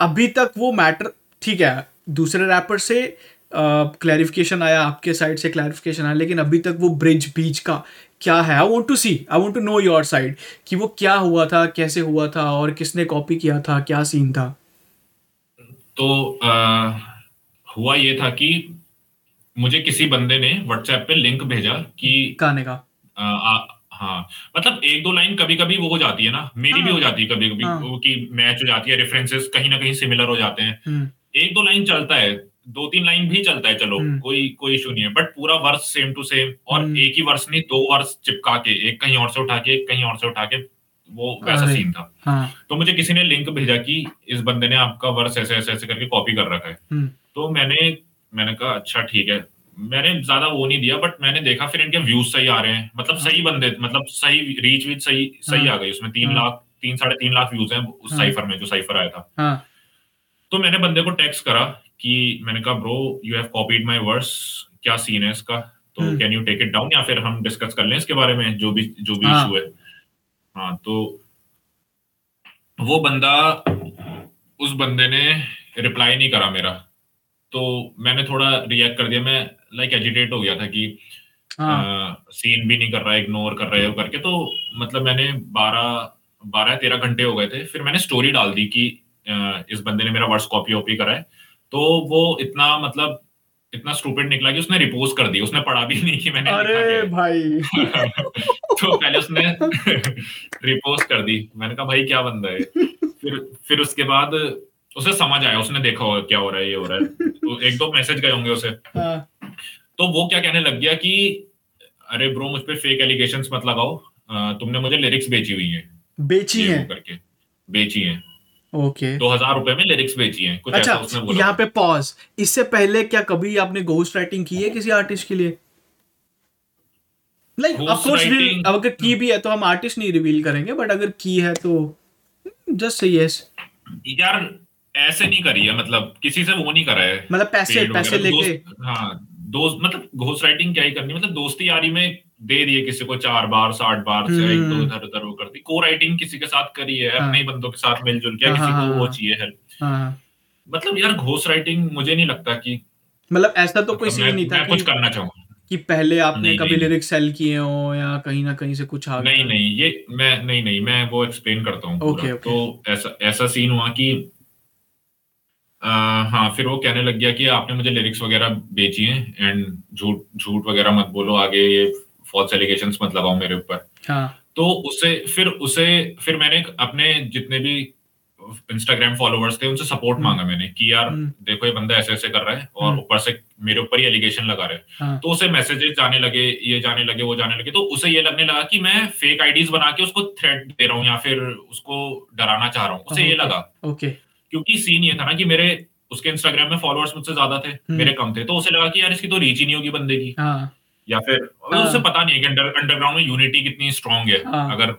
अभी तक वो मैटर ठीक है दूसरे रैपर से क्लैरिफिकेशन आया आपके साइड से क्लैरिफिकेशन आया लेकिन अभी तक वो ब्रिज बीच का क्या है? I want to see I want to know your side कि वो क्या हुआ था कैसे हुआ था और किसने कॉपी किया था क्या सीन था? तो आ, हुआ ये था कि मुझे किसी बंदे ने व्हाट्सएप पे लिंक भेजा कि गाने का। आ, आ, हाँ मतलब एक दो लाइन कभी कभी वो हो जाती है ना मेरी हाँ, भी हाँ। हो जाती है कभी कभी हाँ। वो कि मैच हो जाती है रेफरेंसेस कहीं ना कहीं सिमिलर हो जाते हैं हम्म, एक दो लाइन चलता है दो तीन लाइन भी चलता है चलो हम्म। कोई कोई इशू नहीं है बट पूरा वर्स सेम टू सेम और हम्म। एक ही वर्स नहीं दो वर्स चिपका के एक कहीं और से उठा के एक कहीं और से उठा के वो वैसा सीन था हाँ तो मुझे किसी ने लिंक भेजा कि इस बंदे ने आपका वर्स ऐसे ऐसे ऐसे करके कॉपी कर रखा है तो मैंने मैंने कहा अच्छा ठीक है मैंने ज़्यादा वो नहीं दिया बट मैंने देखा फिर इनके व्यूज़ सही आ रहे हैं मतलब सही बंदे मतलब सही रीच वीच सही सही हाँ। आ गई उसमें तीन हाँ। लाख तीन साढ़े तीन लाख व्यूज़ हैं उस हाँ। साइफर में जो साइफर आया था हाँ तो मैंने बंदे को टेक्स्ट करा कि मैंने कहा bro you have copied my verse क्या सीन है इसका तो। Can you take it down या फिर हम डिस्कस कर लें इसके बारे में जो भी जो भी हाँ। इशू है हाँ तो वो बंदा उस बंदे ने रिप्लाई नहीं करा मेरा तो मैंने थोड़ा रिएक्ट कर दिया मैं लाइक like, एजिटेट हो गया था कि हाँ। सीन भी नहीं कर रहा इग्नोर कर रहे हो करके। तो मतलब मैंने बारह बारह तेरह घंटे हो गए थे फिर मैंने स्टोरी डाल दी कि अ, इस बंदे ने मेरा वर्ड्स कॉपी वॉपी करा है। तो वो इतना मतलब इतना स्टूपिड निकला कि उसने रिपोज कर दी उसने पढ़ा भी नहीं कि मैंने अरे भाई। तो पहले उसने रिपोज कर दी। मैंने कहा भाई क्या बंदा है? फिर फिर उसके बाद उसे समझ आया उसने देखा होगा क्या हो रहा है ये हो रहा है। तो एक दो मैसेज गए होंगे उसे। हाँ। तो वो क्या कहने लग गया कि अरे ब्रो मुझ पे फेक एलिगेशंस मत लगाओ। तुमने मुझे लिरिक्स बेची हुई है। बेची है? करके। बेची है। ओके। दो हज़ार रुपए में लिरिक्स बेची है। कुछ अच्छा, ऐसा उसने बोला। यहाँ पे पॉज इससे पहले क्या कभी आपने घोस्ट राइटिंग की है किसी आर्टिस्ट के लिए? लाइक ऑफ़ कोर्स अगर की भी है तो हम आर्टिस्ट नहीं रिवील करेंगे बट अगर की है तो जस्ट से यस यार ऐसे नहीं करी है मतलब किसी से वो नहीं करा है। मतलब पैसे पैसे लेके? हाँ दोस्त मतलब घोस्ट राइटिंग क्या ही करनी मतलब दोस्ती यारी में दे दिए किसी को चार बार साठ बार से एक दो हम्म। इधर उधर वो करती को राइटिंग किसी के साथ करी है हाँ। अपने ही। बंदों के साथ मिलजुल के हाँ, किसी हाँ, को वो हाँ। चाहिए हेल्प हाँ मतलब यार घोस्ट राइटिंग मुझे नहीं लगता कि मतलब ऐसा तो कोई मतलब सीन नहीं था कुछ करना चाहूँगा। कि पहले आपने नहीं, कभी लिरिक्स सेल किए हो या कहीं ना कहीं से कुछ आ नहीं नहीं ये मैं नहीं नहीं मैं वो एक्सप्लेन करता हूँ. तो ऐसा ऐसा सीन हुआ कि हाँ फिर वो कहने लग गया कि आपने मुझे लिरिक्स वगैरह बेची हैं एंड झूठ झूठ वगैरह मत बोलो आगे ये फॉल्स एलिगेशंस मत लगाओ मेरे ऊपर। हाँ। तो उससे फिर उसे फिर मैंने अपने जितने भी इंस्टाग्राम फॉलोवर्स थे उनसे सपोर्ट हम्म। मांगा मैंने कि यार हम्म। देखो ये बंदा ऐसे ऐसे कर रहा है और हम्म। ऊपर से मेरे ऊपर ही एलिगेशन लगा रहा है। हाँ। तो उसे मैसेजेस जाने लगे ये जाने लगे वो जाने लगे तो उसे ये लगने लगा कि मैं फेक आईडीज बना के उसको थ्रेट दे रहा हूँ या फिर उसको डराना चाह रहा हूँ। उसे ये लगा। ओके। क्योंकि सीन ये था ना कि मेरे उसके इंस्टाग्राम में फॉलोअर्स मुझसे ज़्यादा थे हम्म। मेरे कम थे। तो उसे लगा कि यार इसकी तो रीच ही नहीं होगी बंदे की। हाँ। या फिर हाँ। उसे पता नहीं है कि अंडर अंडरग्राउंड में यूनिटी कितनी स्ट्रांग है। हाँ। अगर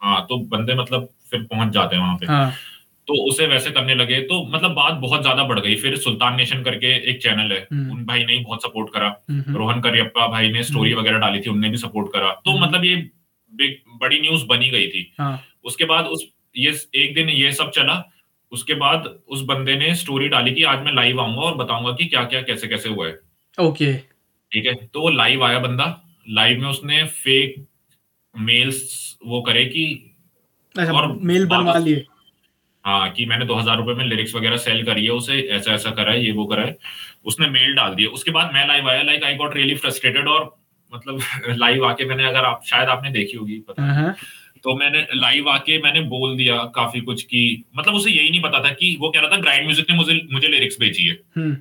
हाँ तो बंदे मतलब फिर पहुँच जाते हैं वहाँ पे। हाँ। तो उसे वैसे करने लगे। तो मतलब बात बहुत ज़्यादा बढ़ गई। फिर सुल्तान नेशन करके एक चैनल है। हम्म। उन भाई ने ही बहुत सपोर्ट करा। हम्म, रोहन करियप्पा भाई ने स्टोरी। वगैरह डाली थी उनने भी सपोर्ट करा। तो। मतलब ये बिग बड़ी न्यूज़ बनी गई थी। उसके बाद उस ये एक दिन ये सब चला। उसके बाद उस बंदे ने स्टोरी डाली कि आज मैं लाइव आऊँगा और बताऊँगा कि क्या क्या कैसे कैसे हुआ है। ओके ठीक है? तो वो लाइव आया बंदा। लाइव में उसने फेक मेल्स वो करे कि अच्छा और मेल बनवा लिए। हाँ कि मैंने दो हज़ार रुपए में लिरिक्स वगैरह सेल करी है उसे ऐसा ऐसा करा है ये वो करा है। उसने मेल डाल दिया उसके बाद मैं लाइव आया like I got really frustrated और मतलब लाइव आके मैंने अगर आप शायद आपने देखी होगी पता नहीं। तो मैंने लाइव आके मैंने बोल दिया काफ़ी कुछ की मतलब उसे यही नहीं पता था कि वो कह रहा था ग्राइंड म्यूज़िक ने मुझे मुझे लिरिक्स बेची है। हम्म।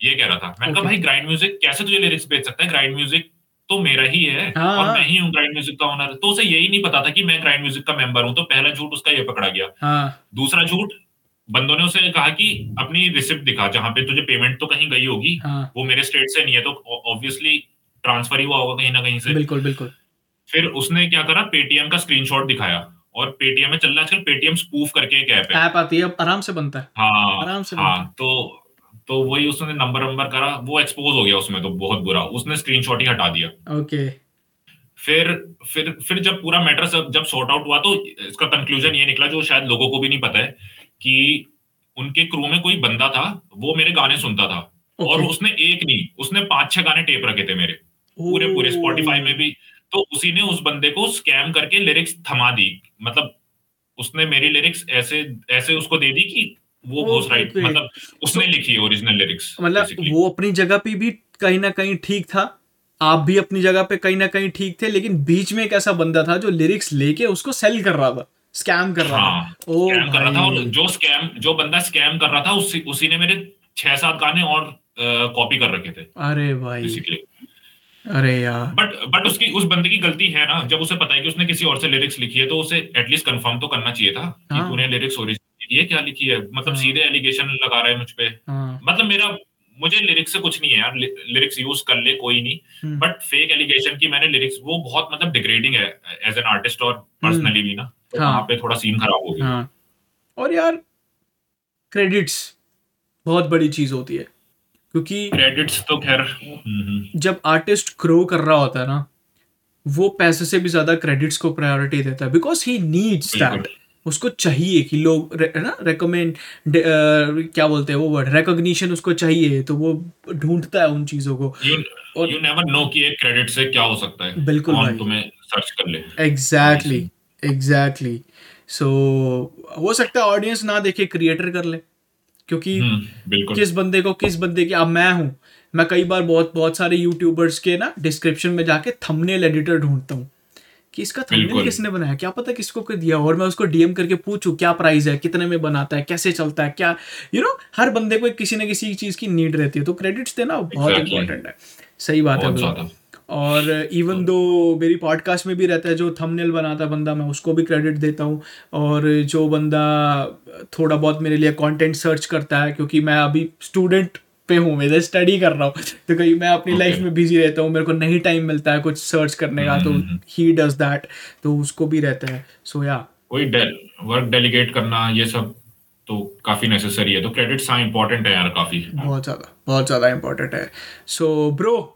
ये कह रहा था। मैंने कहा भाई ग्राइंड म्यूज़िक कैसे तुझे लिरिक्स बेच सकता है? ग्राइंड म्यूज़िक तो मेरा ही है हाँ, और। मैं ही हूँ ग्राइंड म्यूज़िक का ओनर तो उसे यही नहीं पता था कि मैं ग्राइंड म्यूज़िक का मेंबर हूँ तो पहला झूठ उसका ये पकड़ा गया। हाँ। दूसरा झूठ बंदों ने उसे कहा कि अपनी रिसिप्ट दिखा जहाँ पे तुझे पेमेंट तो कहीं गई होगी हाँ। वो मेरे स्टेट से नहीं है। तो ऑब्वियसली ट्रांसफ़र ही हुआ होगा कहीं ना कहीं से। बिल्कुल बिल्कुल। फिर उसने क्या करा? पेटीएम का स्क्रीनशॉट दिखाया। और पेटीएम में चल रहा है आजकल पेटीएम स्पूफ करके एक ऐप है। ऐप आती है आराम से बनता है। हाँ आराम से हाँ तो तो वही उसने नंबर नंबर करा। वो एक्सपोज हो गया उसमें तो बहुत बुरा। उसने स्क्रीनशॉट ही हटा दिया। ओके फिर फिर फिर जब पूरा मैटर सब जब सॉर्ट आउट हुआ तो इसका कंक्लूजन ये निकला जो शायद लोगों को भी नहीं पता है कि उनके क्रू में कोई बंदा था वो मेरे गाने सुनता था। और उसने एक नहीं उसने पाँच छह गाने टेप रखे थे मेरे। पूरे पूरे स्पॉटिफाई में भी। तो उसी ने उस बंदे को स्कैम करके लिरिक्स थमा दी। मतलब उसने मेरी लिरिक्स ऐसे ऐसे उसको दे दी कि वो घोष राइट okay. मतलब उसने लिखी ओरिजिनल लिरिक्स मतलब वो अपनी जगह पे भी कहीं ना कहीं ठीक था। आप भी अपनी जगह पे कहीं ना कहीं ठीक थे लेकिन बीच में एक ऐसा बंदा था जो लिरिक्स लेके उसको सेल कर रहा था स्कैम कर रहा हाँ था ओ स्कैम कर रहा था और जो स्कैम जो बंदा स्कैम कर रहा था उसी उसी ने मेरे छह सात गाने और कॉपी कर रखे थे। अरे भाई। अरे यार। बट बट उसकी उस बंदे की गलती है ना जब उसे पता है कि उसने किसी और से लिरिक्स लिखी है तो उसे एटलीस्ट कंफर्म तो करना चाहिए था कि हाँ। तूने लिरिक्स ओरिजिनल लिखी है क्या लिखी है? मतलब हाँ। सीधे एलिगेशन लगा रहा है मुझ पे। हाँ। मतलब मेरा मुझे लिरिक्स से कुछ नहीं है यार लिरिक्स यूज़ कर ले कोई नहीं। हम्म। बट फेक एलिगेशन की मैंने लिरिक्स वो बहुत मतलब डिग्रेडिंग है एज एन आर्टिस्ट और पर्सनली भी ना तो हाँ। पे थोड़ा सीन खराब हो गया। और यार क्रेडिट्स बहुत बड़ी चीज़ होती है। क्योंकि क्रेडिट्स तो खैर जब आर्टिस्ट ग्रो कर रहा होता है ना वो पैसे से भी ज़्यादा क्रेडिट्स को प्रायोरिटी देता है बिकॉज़ ही नीड्स दैट उसको चाहिए कि लोग है ना रेकमेंड क्या बोलते हैं वो वर्ड रिकॉग्निशन उसको चाहिए तो वो ढूंढता है उन चीज़ों को। यू और- यू नेवर नो कि एक क्रेडिट से क्या हो सकता है। बिल्कुल भाई। तुम्हें सर्च कर ले। एग्जैक्टली एग्जैक्टली सो हो सकता है ऑडियंस ना देखे क्रिएटर कर ले। क्योंकि हम्म, किस बंदे को किस बंदे की अब मैं हूँ। मैं कई बार बहुत बहुत सारे यूट्यूबर्स के ना डिस्क्रिप्शन में जाके थंबनेल एडिटर ढूंढता हूँ कि इसका थंबनेल किसने बनाया? क्या पता किसको को दिया और मैं उसको डीएम करके पूछूँ क्या प्राइस है? कितने में बनाता है? कैसे चलता है? क्या यू you नो हर बंदे को किसी ना किसी चीज़ की नीड रहती है। तो क्रेडिट्स देना बहुत Exactly. इंपॉर्टेंट है। सही बात है और इवन दो मेरी पॉडकास्ट में भी रहता है जो थंबनेल बनाता है बंदा मैं उसको भी क्रेडिट देता हूँ। और जो बंदा थोड़ा बहुत मेरे लिए कंटेंट सर्च करता है क्योंकि मैं अभी स्टूडेंट पे हूँ मैं स्टडी कर रहा हूँ। तो कहीं मैं अपनी Okay. लाइफ में बिज़ी रहता हूँ मेरे को नहीं टाइम मिलता है कुछ सर्च करने का तो ही डज दैट तो उसको भी रहता है। सो या कोई वर्क डेलीगेट करना ये सब तो काफ़ी नेसेसरी है। तो क्रेडिट्स हाँ इंपॉर्टेंट है यार काफ़ी। बहुत ज़्यादा बहुत ज़्यादा इंपॉर्टेंट है। So so, bro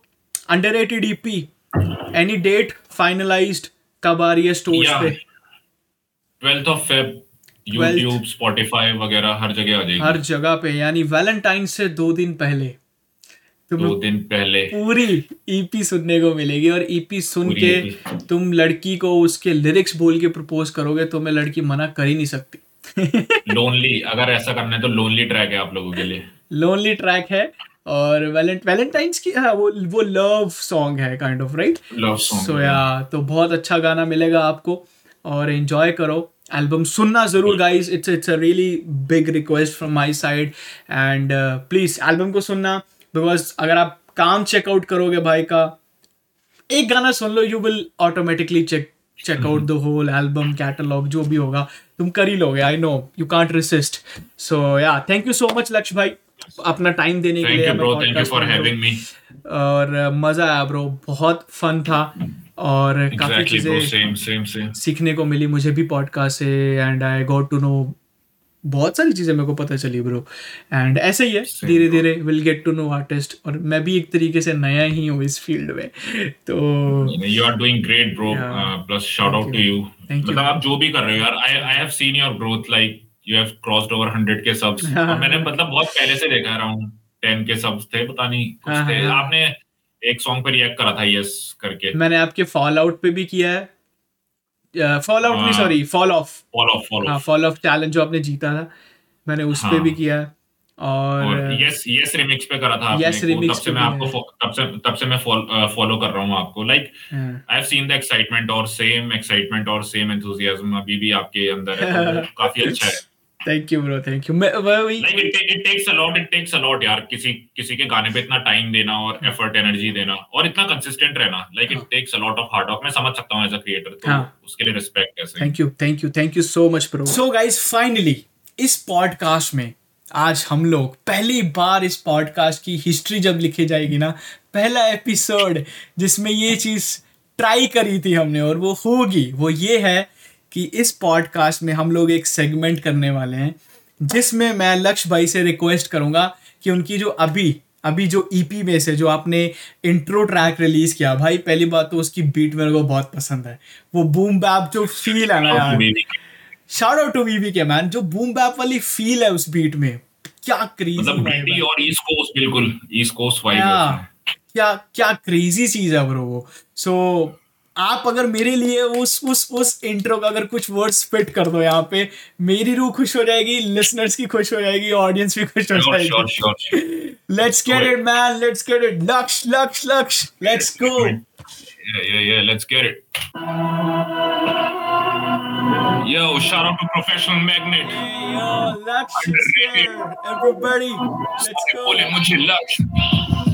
underrated E P any date finalised कब आ रही है Yeah. पे? Twelfth of Feb 12th YouTube Spotify वगैरह हर जगह आ जाएगी। हर जगह पे यानी वैलेंटाइन से दो दिन पहले। दो तुम्हें दिन पहले। पूरी ईपी सुनने को मिलेगी और ईपी सुन के EP तुम लड़की को उसके लिरिक्स बोल के प्रपोज करोगे तो मैं लड़की मना कर ही नहीं सकती। लोनली अगर ऐसा करना है तो लोनली ट्रैक है आप लोगों के लिए। लोनली ट्रैक है। और वैलेंट वैलेंटाइंस की हाँ वो वो लव सॉन्ग है kind of right love song so या तो बहुत अच्छा गाना मिलेगा आपको और एंजॉय करो। एल्बम सुनना ज़रूर guys it's it's a really big request from my side and please album को सुनना बिकॉज़ अगर आप काम चेकआउट करोगे भाई का एक गाना सुन लो you will automatically check check out the whole album catalogue जो भी होगा तुम कर ही लोगे I know you can't resist so yeah thank you so much लक्ष्य भाई अपना टाइम देने के लिए bro thank you for having me और मज़ा आया ब्रो बहुत फन था और exactly, काफ़ी चीज़ें सीखने को मिली मुझे भी पॉडकास्ट से and I got to know बहुत सारी चीज़ें मेरे को पता चली ब्रो एंड ऐसे ही है धीरे धीरे will get to know artist और मैं भी एक तरीके से नया ही हूँ इस फ़ील्ड में। तो you are doing great bro plus shout out to you मतलब आप जो भी कर रहे हो यार I I have seen your growth like you have crossed over 100 K subs और मैंने मतलब बहुत पहले से देखा अराउंड 10 के सब्स थे पता नहीं कुछ हाँ, थे। हाँ, हाँ. आपने एक सॉन्ग पे रिएक्ट करा था यस करके। मैंने आपके फॉल आउट पे भी किया है। फॉल आउट नहीं हाँ. Sorry fall off follow follow हाँ फॉल ऑफ़ चैलेंज जो आपने जीता था मैंने उस पे हाँ. भी किया। है और यस यस रिमिक्स पे करा था Yes को, तब से मैं आपको है। तब से तब से मैं फॉलो कर रहा हूँ आपको। लाइक हाँ, I have seen the excitement और सेम एक्साइटमेंट और सेम एंथुसियाज्म अभी भी आपके अंदर है। तो काफ़ी अच्छा है। Thank you bro thank you मैं वही it it takes a lot it takes a lot यार किसी किसी के गाने पे इतना टाइम देना और एफर्ट एनर्जी देना और इतना कंसिस्टेंट रहना like it takes a lot of hard work मैं समझ सकता हूँ एज अ क्रिएटर तो. उसके लिए रिस्पेक्ट कैसे thank you thank you thank you so much bro so guys finally इस पॉडकास्ट में आज हम लोग पहली बार इस पॉडकास्ट की हिस्ट्री जब लिखी जाएगी ना पहला एपिसोड जिसमें ये चीज़ ट्राई करी थी हमने और वो होगी वो ये है कि इस पॉडकास्ट में हम लोग एक सेगमेंट करने वाले हैं जिसमें मैं लक्ष्य भाई से रिक्वेस्ट करूँगा कि उनकी जो अभी अभी जो ईपी में से जो आपने इंट्रो ट्रैक रिलीज़ किया भाई पहली बात तो उसकी बीट मेरे को बहुत पसंद है। वो बूम बैप जो फील है ना यार। शाउट आउट टू वीवी के मैन जो बूम बैप वाली फील है उस बीट में। क्या क्रेजी मतलब और ईस्ट कोस्ट बिल्कुल ईस्ट कोस्ट वाइब क्या क्या क्रेजी चीज़ है ब्रो वो। सो आप अगर मेरे लिए उस उस उस इंट्रो का अगर कुछ वर्ड्स फिट कर दो यहाँ पे मेरी रूह खुश हो जाएगी लिसनर्स की खुश हो जाएगी ऑडियंस भी खुश हो जाएगी let's get it man let's get it Laksh Laksh Laksh let's go Yeah, yeah, yeah. Let's get it. Yo, shout out to Professional Magnet. Hey, yo, Lux. Everybody, let's go.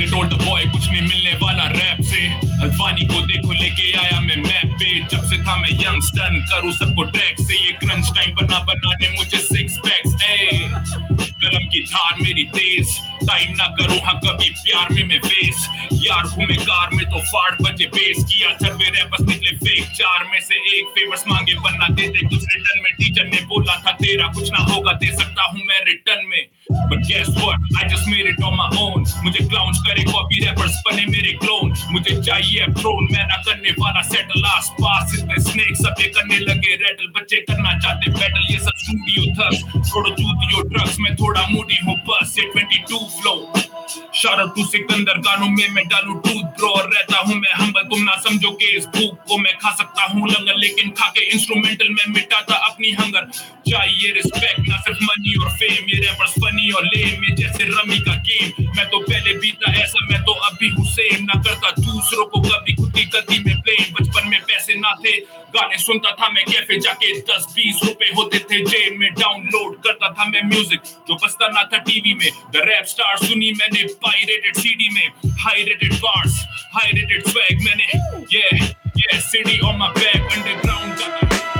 बोले told boy कुछ नहीं मिलने वाला rap से। अल्फानी को देखो, लेके आया मैं मैप पे। जब से था मैं यंग स्टन करूँ सबको ट्रैक से। ये क्रंच टाइम बना बनाने मुझे सिक्स पैक्स ए कलम की धार मेरी तेज। टाइम ना करूँ हाँ कभी प्यार में मैं फेस यार घूमे कार में तो फाड़ बजे बेस। किया सर्वे रैपर्स निकले फेक चार में से एक फेवर्स मांगे बनना दे दे कुछ रिटर्न में। टीचर ने बोला था, तेरा कुछ ना होगा, दे सकता हूँ मैं रिटर्न में। But guess what? I just made it on my own. मुझे क्लाउंस करे कॉपी रैपर्स बने मेरे क्लोन मुझे चाहिए थ्रोन मैं ना करने वाला सेटल आस पास इतने स्नेक सब ये करने लगे रेटल बच्चे करना चाहते बैटल ये सब स्टूडियो थस छोड़ो जूतियो ड्रग्स में थोड़ा मूडी हूँ बस ये 22 फ्लो शारा टू सिकंदर, गानों में मैं डालू टूथ ब्रो और रहता हूँ मैं हम्बल तुम ना समझो कि इस भूख को मैं खा सकता हूँ लंगर, लेकिन खा के इंस्ट्रूमेंटल में मिटाता अपनी हंगर चाहिए रिस्पेक्ट ना सिर्फ़ मनी और फेम ये रैपर्स फनी और लेम ये जैसे रमी का गेम मैं तो पहले बीता ऐसा, मैं तो अभी हुसैन ना करता दूसरों को कभी खुद की गलती में ब्लेम बचपन में पैसे ना थे, गाने सुनता था मैं कैफ़े जाके दस, बीस रुपए होते थे जेब में। डाउनलोड करता था मैं म्यूज़िक जो बसता ना था टीवी में। द रैप स्टार सुनी मैंने पायरेटेड सीडी में high rated bars high rated swag मैंने yeah city on my back underground got the